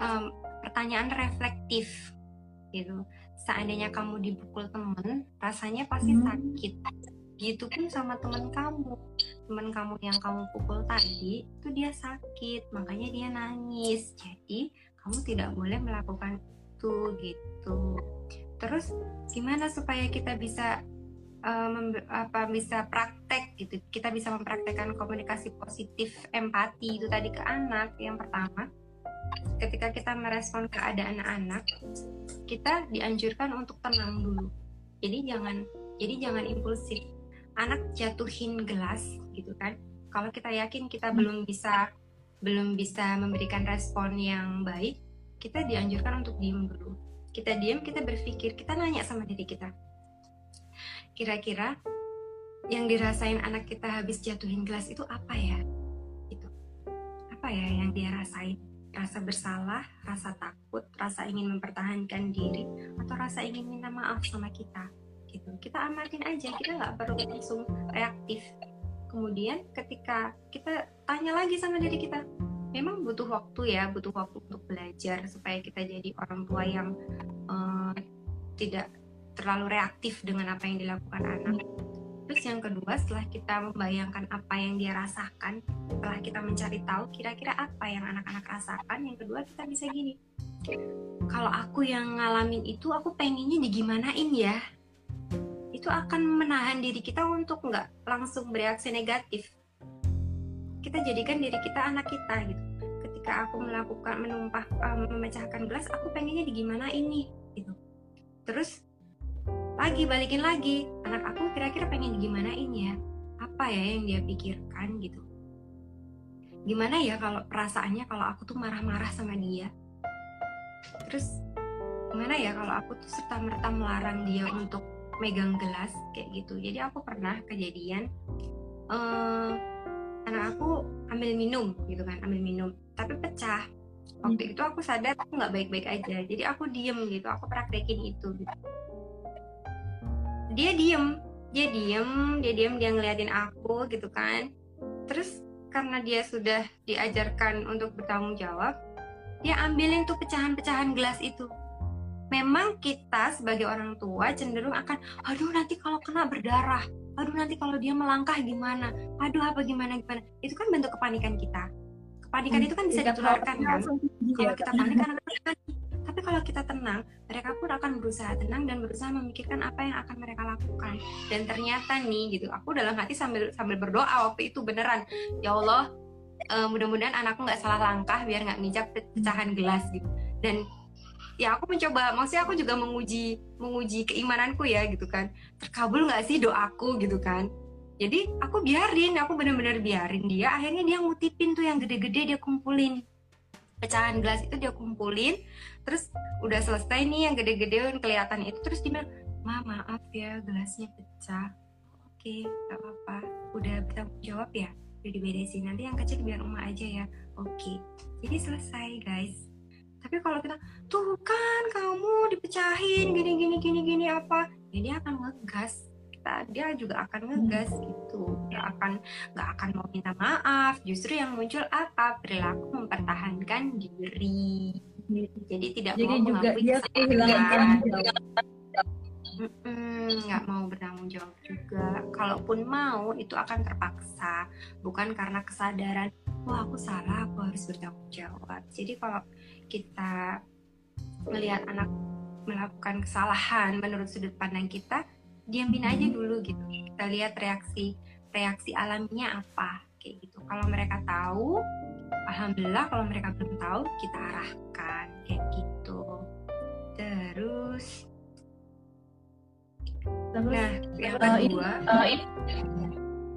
um, pertanyaan reflektif gitu. Seandainya kamu dipukul temen rasanya pasti hmm. sakit. Gitu pun sama teman kamu. Teman kamu yang kamu pukul tadi itu dia sakit makanya dia nangis. Jadi kamu tidak boleh melakukan itu gitu. Terus gimana supaya kita bisa um, apa bisa praktek gitu. Kita bisa mempraktekkan komunikasi positif empati itu tadi ke anak yang pertama. Ketika kita merespon keadaan anak kita dianjurkan untuk tenang dulu. Jadi jangan jadi jangan impulsif. Anak jatuhin gelas gitu kan. Kalau kita yakin kita hmm. belum bisa belum bisa memberikan respon yang baik kita dianjurkan untuk diem dulu. Kita diem kita berpikir kita nanya sama diri kita kira-kira yang dirasain anak kita habis jatuhin gelas itu apa ya itu apa ya yang dia rasain rasa bersalah, rasa takut, rasa ingin mempertahankan diri, atau rasa ingin minta maaf sama kita. Gitu. Kita amatin aja, kita nggak perlu langsung reaktif. Kemudian ketika kita tanya lagi sama diri kita, memang butuh waktu ya, butuh waktu untuk belajar supaya kita jadi orang tua yang uh, tidak terlalu reaktif dengan apa yang dilakukan anak Terus yang kedua setelah kita membayangkan apa yang dia rasakan, setelah kita mencari tahu kira-kira apa yang anak-anak rasakan, yang kedua kita bisa gini. Kalau aku yang ngalamin itu, aku pengennya digimanain ya. Itu akan menahan diri kita untuk nggak langsung bereaksi negatif. Kita jadikan diri kita anak kita gitu. Ketika aku melakukan menumpah, um, memecahkan gelas, aku pengennya digimanain ini gitu. Terus lagi balikin lagi. Anak aku kira-kira pengen gimana ini ya? Apa ya yang dia pikirkan gitu? Gimana ya kalau perasaannya kalau aku tuh marah-marah sama dia? Terus gimana ya kalau aku tuh serta merta melarang dia untuk megang gelas kayak gitu? Jadi aku pernah kejadian uh, anak aku ambil minum gitu kan ambil minum tapi pecah. Waktu hmm. itu aku sadar aku nggak baik-baik aja. Jadi aku diem gitu aku praktekin itu gitu dia diem dia diem dia diem dia ngeliatin aku gitu kan. Terus karena dia sudah diajarkan untuk bertanggung jawab dia ambilin tuh pecahan-pecahan gelas itu. Memang kita sebagai orang tua cenderung akan aduh nanti kalau kena berdarah aduh nanti kalau dia melangkah gimana aduh apa gimana gimana. Itu kan bentuk kepanikan kita. Kepanikan hmm, itu kan bisa ditularkan kan. kalau kita panik kan tapi kalau kita tenang, mereka pun akan berusaha tenang dan berusaha memikirkan apa yang akan mereka lakukan. Dan ternyata nih gitu, aku dalam hati sambil sambil berdoa waktu itu beneran, ya Allah, uh, mudah-mudahan anakku nggak salah langkah biar nggak nginjak pecahan gelas gitu. Dan ya aku mencoba, maksudnya aku juga menguji menguji keimananku ya gitu kan. Terkabul nggak sih doaku gitu kan? jadi aku biarin aku bener-bener biarin dia akhirnya dia ngutipin tuh yang gede-gede dia kumpulin pecahan gelas itu dia kumpulin terus udah selesai nih yang gede-gede yang kelihatan itu terus dia bilang ma maaf ya gelasnya pecah. Oke gak apa-apa. Udah bertanggung jawab ya? Udah diberesin. Nanti yang kecil biar rumah aja ya. Oke jadi selesai guys. Tapi kalau kita tuh kan kamu dipecahin gini gini gini gini apa? Ya dia akan ngegas. Kita dia juga akan ngegas gitu. Dia akan nggak akan mau minta maaf. Justru yang muncul apa? Perilaku mempertahankan diri jadi tidak Jadi mau juga dia kehilangan nggak mau bertanggung jawab juga. Kalaupun mau itu akan terpaksa. Bukan karena kesadaran wah aku salah aku harus bertanggung jawab. Jadi kalau kita melihat anak melakukan kesalahan menurut sudut pandang kita diamin aja dulu gitu. Kita lihat reaksi reaksi alaminya apa kayak gitu. Kalau mereka tahu alhamdulillah kalau mereka belum tahu kita arahkan kayak gitu. Terus? Terus nah yang ini, kedua eh, ini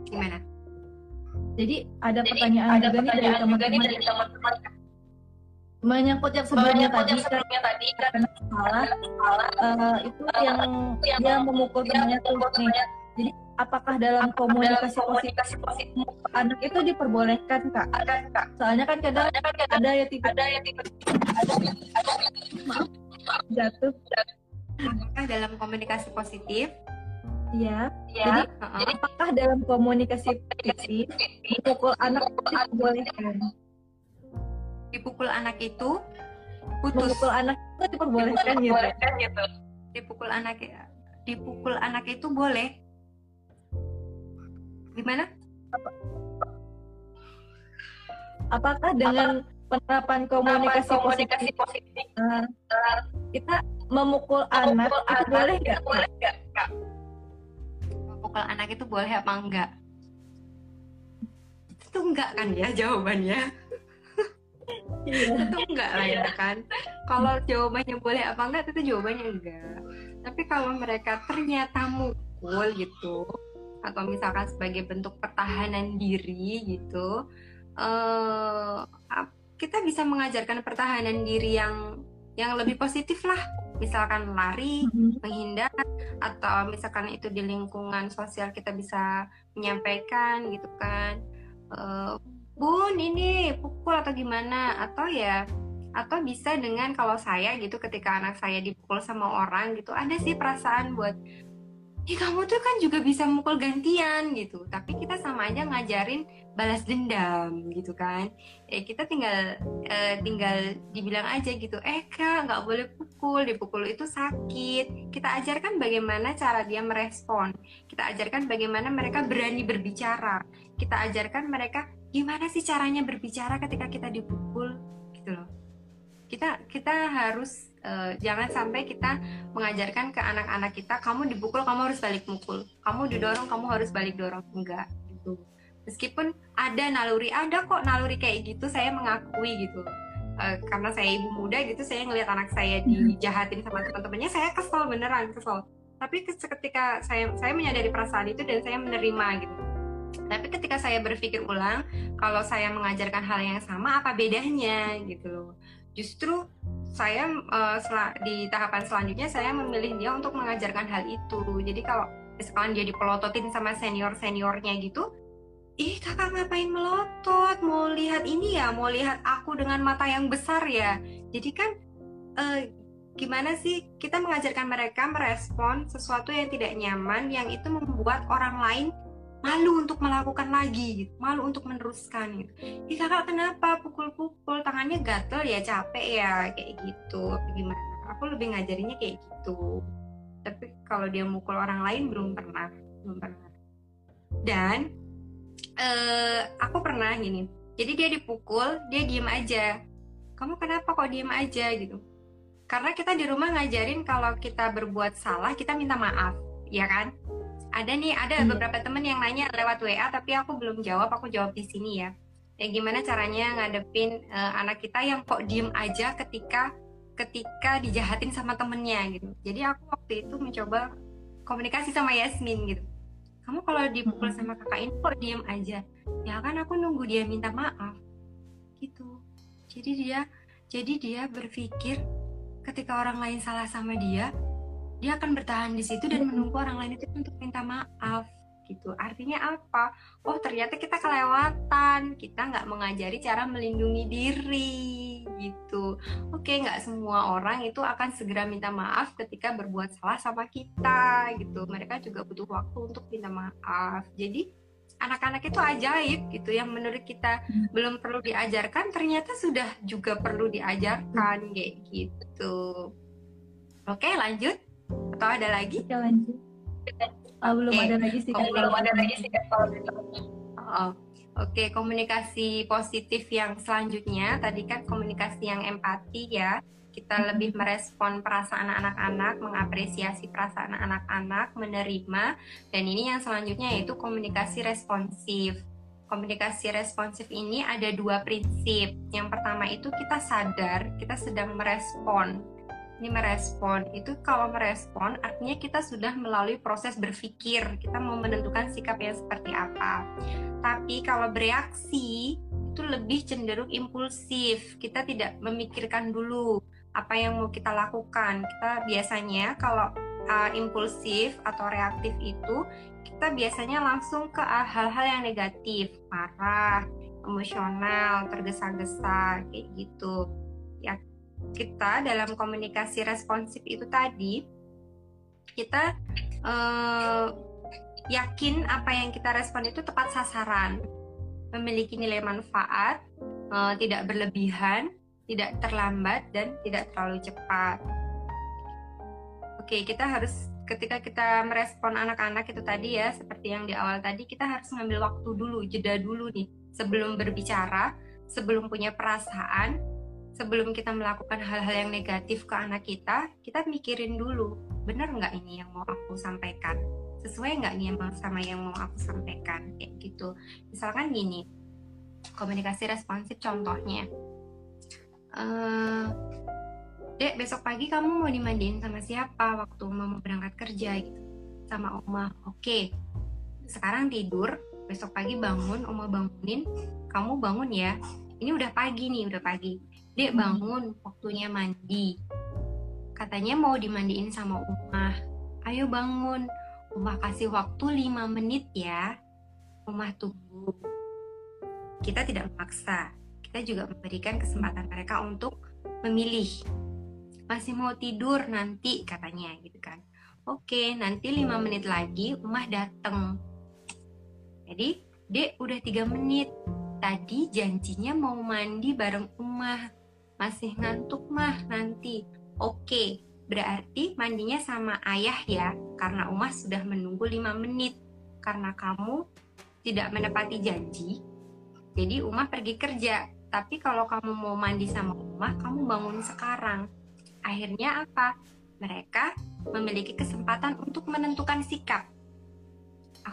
gimana? Jadi ada pertanyaan juga nih dari teman-teman. menyangkut yang sebelumnya tadi tadi karena salah. Eh, itu yang dia memukul temannya tuh nih. Jadi apakah dalam komunikasi positif positif anak itu diperbolehkan kak? ada kak Soalnya kan kadang ada ya tipe ada yang tipe jatuh, apakah dalam komunikasi positif ya. ya Heeh. Jadi apakah dalam komunikasi positif memukul anak itu diperbolehkan? dipukul anak itu putus Memukul anak itu diperbolehkan gitu. bolehkan gitu dipukul anak dipukul anak itu boleh gimana? Apakah dengan penerapan komunikasi komunikasi positif? positif eh, kita memukul anak Memukul itu anak boleh itu nggak? boleh nggak? Kak memukul anak itu boleh apa enggak? Itu enggak kan ya jawabannya? Iya. itu enggak lah ya kan. Kalau jawabannya boleh apa enggak itu jawabannya enggak. Tapi kalau mereka ternyata mukul gitu atau misalkan sebagai bentuk pertahanan diri gitu ap- kita bisa mengajarkan pertahanan diri yang yang lebih positif lah. Misalkan lari Mhm. menghindar atau misalkan itu di lingkungan sosial kita bisa menyampaikan gitu kan. Eh, bun ini pukul atau gimana? Atau ya atau bisa dengan kalau saya gitu ketika anak saya dipukul sama orang gitu ada sih perasaan buat Ih kamu tuh kan juga bisa mukul gantian gitu. Tapi kita sama aja ngajarin balas dendam gitu kan. Ya kita tinggal eh, tinggal dibilang aja gitu eh kak nggak boleh pukul. Dipukul itu sakit. Kita ajarkan bagaimana cara dia merespon. Kita ajarkan bagaimana mereka berani berbicara. Kita ajarkan mereka gimana sih caranya berbicara ketika kita dipukul gitu loh kita kita harus eh, jangan sampai kita mengajarkan ke anak-anak kita kamu dipukul kamu harus balik mukul. Kamu didorong kamu harus balik dorong. Enggak gitu. Meskipun ada naluri ada kok naluri kayak gitu saya mengakui gitu. Eh, karena saya ibu muda gitu saya ngelihat anak saya dijahatin sama teman-temannya saya kesel beneran kesel. Tapi ke- ketika saya saya menyadari perasaan itu dan saya menerima gitu. Tapi ketika saya berpikir ulang kalau saya mengajarkan hal yang sama apa bedanya gitu loh justru saya sela- di tahapan selanjutnya saya memilih dia untuk mengajarkan hal itu. Jadi kalau misalkan dia dipelototin sama senior seniornya gitu ih kakak ngapain melotot? Mau lihat ini ya mau lihat aku dengan mata yang besar ya. Jadi kan eh, gimana sih kita mengajarkan mereka merespon sesuatu yang tidak nyaman yang itu membuat orang lain malu untuk melakukan lagi gitu malu untuk meneruskan gitu. Ih kakak kenapa pukul-pukul? Tangannya gatel ya capek ya kayak gitu. Gimana? Aku lebih ngajarinnya kayak gitu. Tapi kalau dia mukul orang lain belum pernah belum pernah. Dan eh aku pernah gini jadi dia dipukul dia diem aja. Kamu kenapa kok diem aja? gitu. Karena kita di rumah ngajarin kalau kita berbuat salah kita minta maaf ya kan ada nih ada Hmm. beberapa temen yang nanya lewat WA tapi aku belum jawab aku jawab di sini ya. Ya gimana caranya ngadepin eh, anak kita yang kok diem aja ketika ketika dijahatin sama temennya gitu. Jadi aku waktu itu mencoba komunikasi sama Yasmin gitu. Kamu kalau dipukul sama kakak ini kok diam aja? Ya kan aku nunggu dia minta maaf gitu. Jadi dia jadi dia berpikir ketika orang lain salah sama dia dia akan bertahan di situ dan menunggu orang lain itu untuk minta maaf gitu. Artinya apa? Oh ternyata kita kelewatan. Kita nggak mengajari cara melindungi diri gitu. Oke nggak semua orang itu akan segera minta maaf ketika berbuat salah sama kita gitu. Mereka juga butuh waktu untuk minta maaf. Jadi anak-anak itu ajaib gitu. Yang menurut kita belum perlu diajarkan ternyata sudah juga perlu diajarkan kayak gitu. Oke lanjut atau ada lagi Oke lanjut. Oh, belum Oke. ada lagi sih. Oh, Kak. belum ada lagi sih kalau gitu. Oh, Oke, komunikasi positif yang selanjutnya tadi kan komunikasi yang empati ya. Kita lebih merespon perasaan anak-anak, mengapresiasi perasaan anak-anak, menerima, dan ini yang selanjutnya yaitu komunikasi responsif. Komunikasi responsif ini ada dua prinsip. Yang pertama itu kita sadar kita sedang merespon ini merespon. Itu kalau merespon artinya kita sudah melalui proses berpikir. Kita mau menentukan sikap yang seperti apa. Tapi kalau bereaksi itu lebih cenderung impulsif. Kita tidak memikirkan dulu apa yang mau kita lakukan. Kita biasanya kalau uh, impulsif atau reaktif itu kita biasanya langsung ke hal-hal yang negatif. Marah emosional tergesa-gesa kayak gitu. Ya kita dalam komunikasi responsif itu tadi kita eh, yakin apa yang kita respon itu tepat sasaran memiliki nilai manfaat eh, tidak berlebihan tidak terlambat dan tidak terlalu cepat. Oke kita harus ketika kita merespon anak-anak itu tadi ya seperti yang di awal tadi kita harus ngambil waktu dulu jeda dulu nih sebelum berbicara sebelum punya perasaan sebelum kita melakukan hal-hal yang negatif ke anak kita, kita mikirin dulu, benar nggak ini yang mau aku sampaikan? Sesuai nggak nih sama yang mau aku sampaikan? Kayak gitu. Misalkan gini, komunikasi responsif contohnya. Eh, Dek, besok pagi kamu mau dimandiin sama siapa waktu mau berangkat kerja gitu? Sama Oma. Oke. Sekarang tidur, besok pagi bangun, Oma bangunin, kamu bangun ya. Ini udah pagi nih, udah pagi Dek bangun, waktunya mandi. Katanya mau dimandiin sama Umah. Ayo bangun, Umah kasih waktu 5 menit ya. Umah tunggu. Kita tidak memaksa. Kita juga memberikan kesempatan mereka untuk memilih. Masih mau tidur nanti katanya gitu kan. Oke, nanti 5 menit lagi Umah dateng. Jadi, Dek udah 3 menit. Tadi janjinya mau mandi bareng Umah masih ngantuk mah nanti. Oke, berarti mandinya sama ayah ya, karena Umah sudah menunggu 5 menit. Karena kamu tidak menepati janji, jadi Umah pergi kerja. Tapi kalau kamu mau mandi sama Umah, kamu bangun sekarang. Akhirnya apa? Mereka memiliki kesempatan untuk menentukan sikap.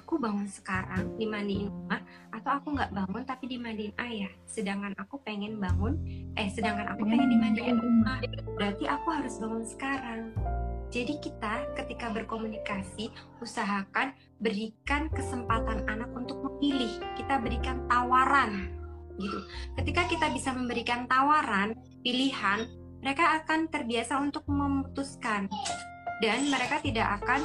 Aku bangun sekarang dimandiin Umah, atau aku nggak bangun tapi dimandiin ayah. Sedangkan aku pengen bangun eh sedangkan aku pengen dimandiin rumah. berarti aku harus bangun sekarang. Jadi kita ketika berkomunikasi usahakan berikan kesempatan anak untuk memilih. Kita berikan tawaran gitu. Ketika kita bisa memberikan tawaran pilihan mereka akan terbiasa untuk memutuskan. Dan mereka tidak akan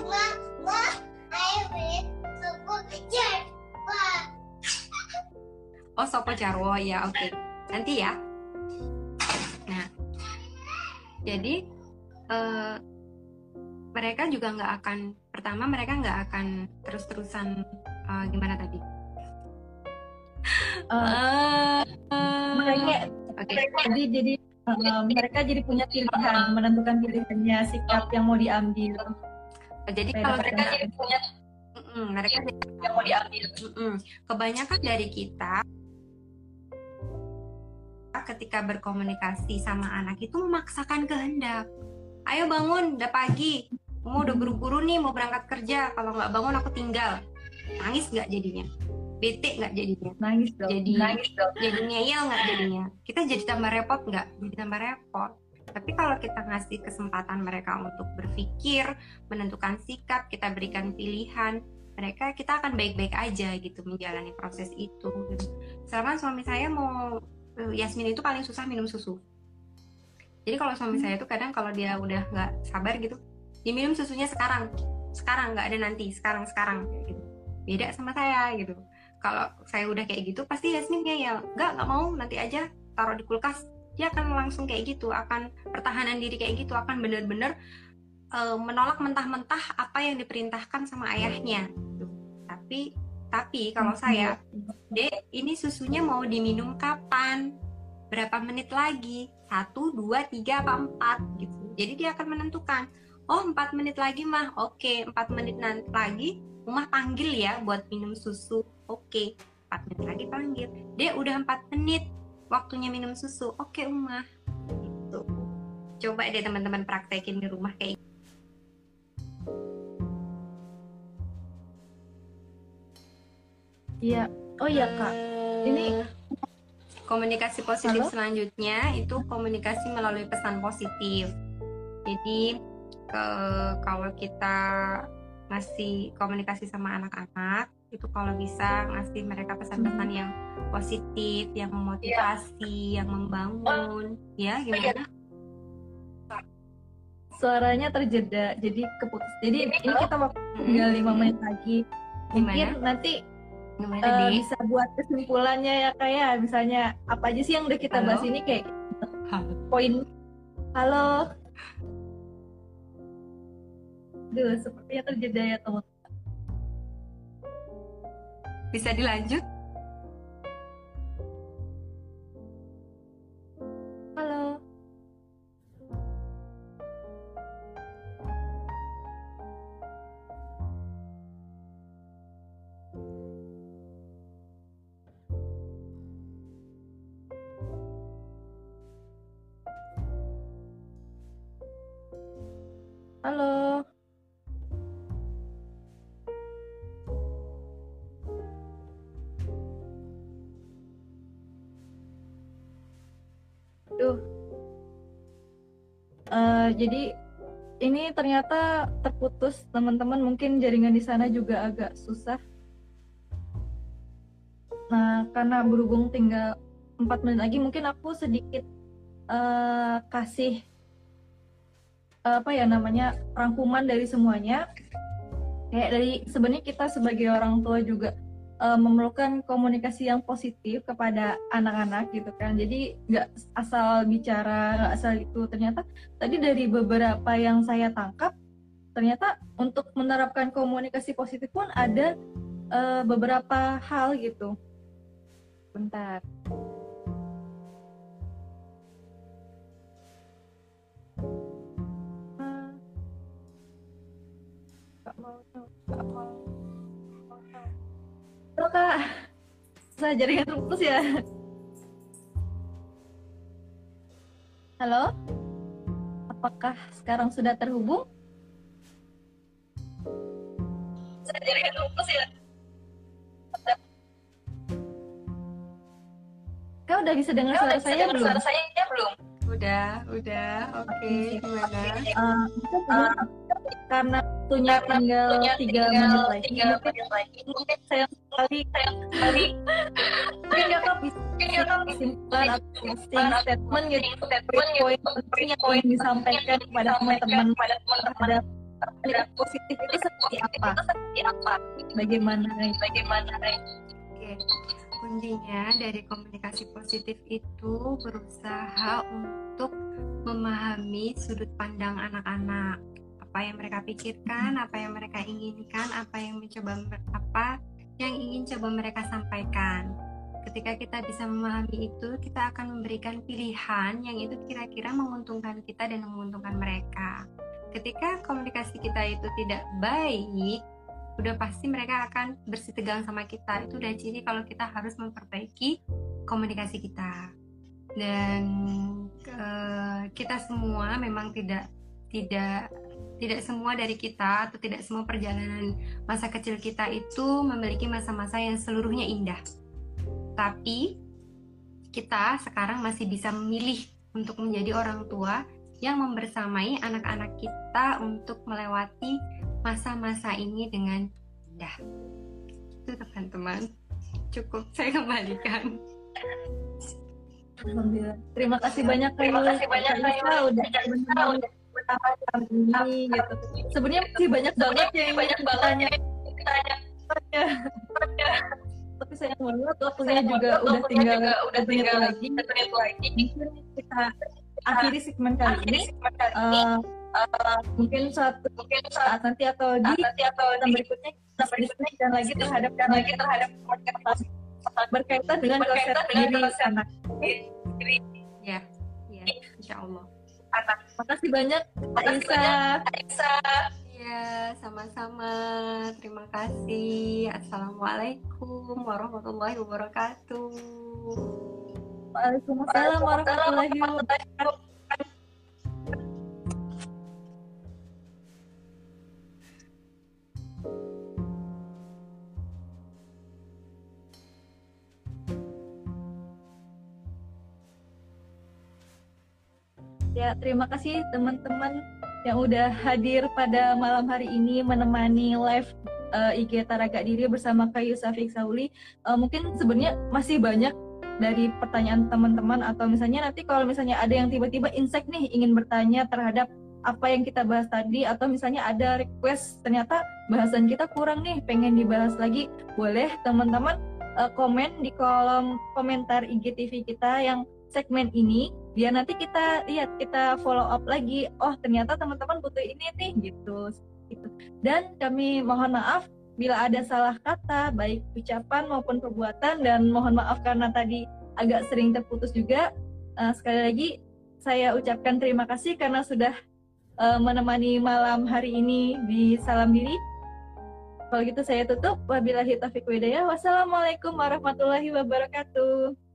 oh sopo jarwo? Ya oke. Nanti ya. Nah, jadi eh, mereka juga nggak akan pertama mereka nggak akan terus-terusan eh, gimana tadi? Eh, Eh, mereka Oke, jadi jadi eh, mereka jadi punya pilihan menentukan pilihannya sikap yang mau diambil. jadi kalau mereka jadi punya, Mm-mm, mereka yang mau diambil. Mm-mm. Kebanyakan dari kita ketika berkomunikasi sama anak itu memaksakan kehendak. Ayo bangun, udah pagi. Mau udah buru-buru nih mau berangkat kerja. Kalau nggak bangun aku tinggal. Nangis nggak jadinya? Bete nggak jadinya? Nangis dong. Jadi Nangis dong. jadi ngeyel nggak jadinya? Kita jadi tambah repot nggak? Jadi tambah repot. Tapi kalau kita ngasih kesempatan mereka untuk berpikir, menentukan sikap, kita berikan pilihan, mereka kita akan baik-baik aja gitu menjalani proses itu. Gitu. selama suami saya mau eh, Yasmin itu paling susah minum susu. Jadi kalau suami Hmm. saya itu kadang kalau dia udah nggak sabar gitu diminum susunya sekarang. Sekarang nggak ada nanti. Sekarang sekarang. Gitu. Beda sama saya gitu. Kalau saya udah kayak gitu pasti Yasmin ngeyel nggak nggak mau. Nanti aja taruh di kulkas. Dia akan langsung kayak gitu akan pertahanan diri kayak gitu akan bener-bener eh, menolak mentah-mentah apa yang diperintahkan sama ayahnya. Tapi tapi kalau saya dek ini susunya mau diminum kapan? Berapa menit lagi? Satu dua tiga apa empat? Gitu. Jadi dia akan menentukan oh empat menit lagi mah. Oke empat menit nanti lagi Umah panggil ya buat minum susu. Oke empat menit lagi panggil. Dia udah empat menit waktunya minum susu. Oke Umah gitu. Coba deh teman-teman praktekin di rumah kayak Iya. Oh iya kak. Ini- komunikasi positif Halo? selanjutnya itu komunikasi melalui pesan positif. Jadi ke- kalau kita ngasih komunikasi sama anak-anak itu kalau bisa ngasih mereka pesan-pesan yang positif, yang memotivasi, yang membangun, ya gimana? Suaranya terjeda, jadi keputus. Jadi ini kita waktu tinggal lima menit lagi. Mungkin Gimana? nanti Gimana deh? bisa buat kesimpulannya ya kayak misalnya apa aja sih yang udah kita Halo? bahas ini kayak Halo. poin. Halo. Duh, sepertinya terjeda ya teman. Bisa dilanjut? Halo. Duh. Eh, jadi ini ternyata terputus teman-teman mungkin jaringan di sana juga agak susah. Nah, karena berhubung tinggal 4 menit lagi mungkin aku sedikit eh, kasih apa ya namanya rangkuman dari semuanya. Kayak dari sebenarnya kita sebagai orang tua juga eh, memerlukan komunikasi yang positif kepada anak-anak gitu kan. Jadi nggak asal bicara, nggak asal itu. Ternyata tadi dari beberapa yang saya tangkap, ternyata untuk menerapkan komunikasi positif pun ada eh, beberapa hal gitu. Bentar. Halo kak, saya jaringan terputus ya. Halo, apakah sekarang sudah terhubung? Saya jaringan terputus ya. Kak udah bisa dengar suara saya belum? saya belum. Udah, udah. Oke, gimana? Eh, mungkin karena waktunya tinggal tiga menit lagi, mungkin mungkin sayang sekali sayang sekali mungkin kakak bisa kesimpulan atau statement gitu poin penting yang ingin disampaikan kepada teman-teman pada terhadap komunikasi positif itu seperti apa? Bagaimana? Bagaimana? Oke, kuncinya dari komunikasi positif itu berusaha untuk memahami sudut pandang anak-anak, apa yang mereka pikirkan, apa yang mereka inginkan, apa yang mencoba apa yang ingin coba mereka sampaikan. Ketika kita bisa memahami itu, kita akan memberikan pilihan yang itu kira-kira menguntungkan kita dan menguntungkan mereka. Ketika komunikasi kita itu tidak baik, udah pasti mereka akan bersitegang sama kita itu udah ciri kalau kita harus memperbaiki komunikasi kita dan eh, kita semua memang tidak tidak tidak semua dari kita atau tidak semua perjalanan masa kecil kita itu memiliki masa-masa yang seluruhnya indah. Tapi kita sekarang masih bisa memilih untuk menjadi orang tua yang membersamai anak-anak kita untuk melewati masa-masa ini dengan ya itu teman-teman. Cukup saya kembalikan. Alhamdulillah. Terima kasih banyak Terima kasih banyak Kak Isa udah udah kali ini gitu. Sebenarnya masih banyak banget yang banyak banget tanya. Tapi sayang banget waktunya juga udah tinggal udah tinggal lagi. Mungkin kita akhiri segmen kali ini. Uh, uh, mungkin suatu mungkin saat nanti atau di nanti atau di berikutnya kita berikutnya dan lagi terhadap dan lagi terhadap berkaitan dengan berkaitan dengan anak. Ya, ya, insya Allah. Anak. Makasih banyak, Kak Isa. Isa. Ya, sama-sama. Terima kasih. Assalamualaikum warahmatullahi wabarakatuh. Waalaikumsalam warahmatullahi wabarakatuh. Ya, terima kasih teman-teman yang udah hadir pada malam hari ini menemani live uh, IG Taraga Diri bersama Kayu Safik Sauli. Uh, mungkin sebenarnya masih banyak dari pertanyaan teman-teman atau misalnya nanti kalau misalnya ada yang tiba-tiba insight nih ingin bertanya terhadap apa yang kita bahas tadi atau misalnya ada request ternyata bahasan kita kurang nih pengen dibahas lagi boleh teman-teman uh, komen di kolom komentar IGTV kita yang segmen ini biar nanti kita lihat kita follow up lagi. Oh ternyata teman-teman butuh ini nih gitu. Gitu. Dan kami mohon maaf bila ada salah kata baik ucapan maupun perbuatan. Dan mohon maaf karena tadi agak sering terputus juga. Uh, sekali lagi saya ucapkan terima kasih karena sudah uh, menemani malam hari ini di salam diri. Kalau gitu saya tutup. Wabillahi taufiq wassalamualaikum warahmatullahi wabarakatuh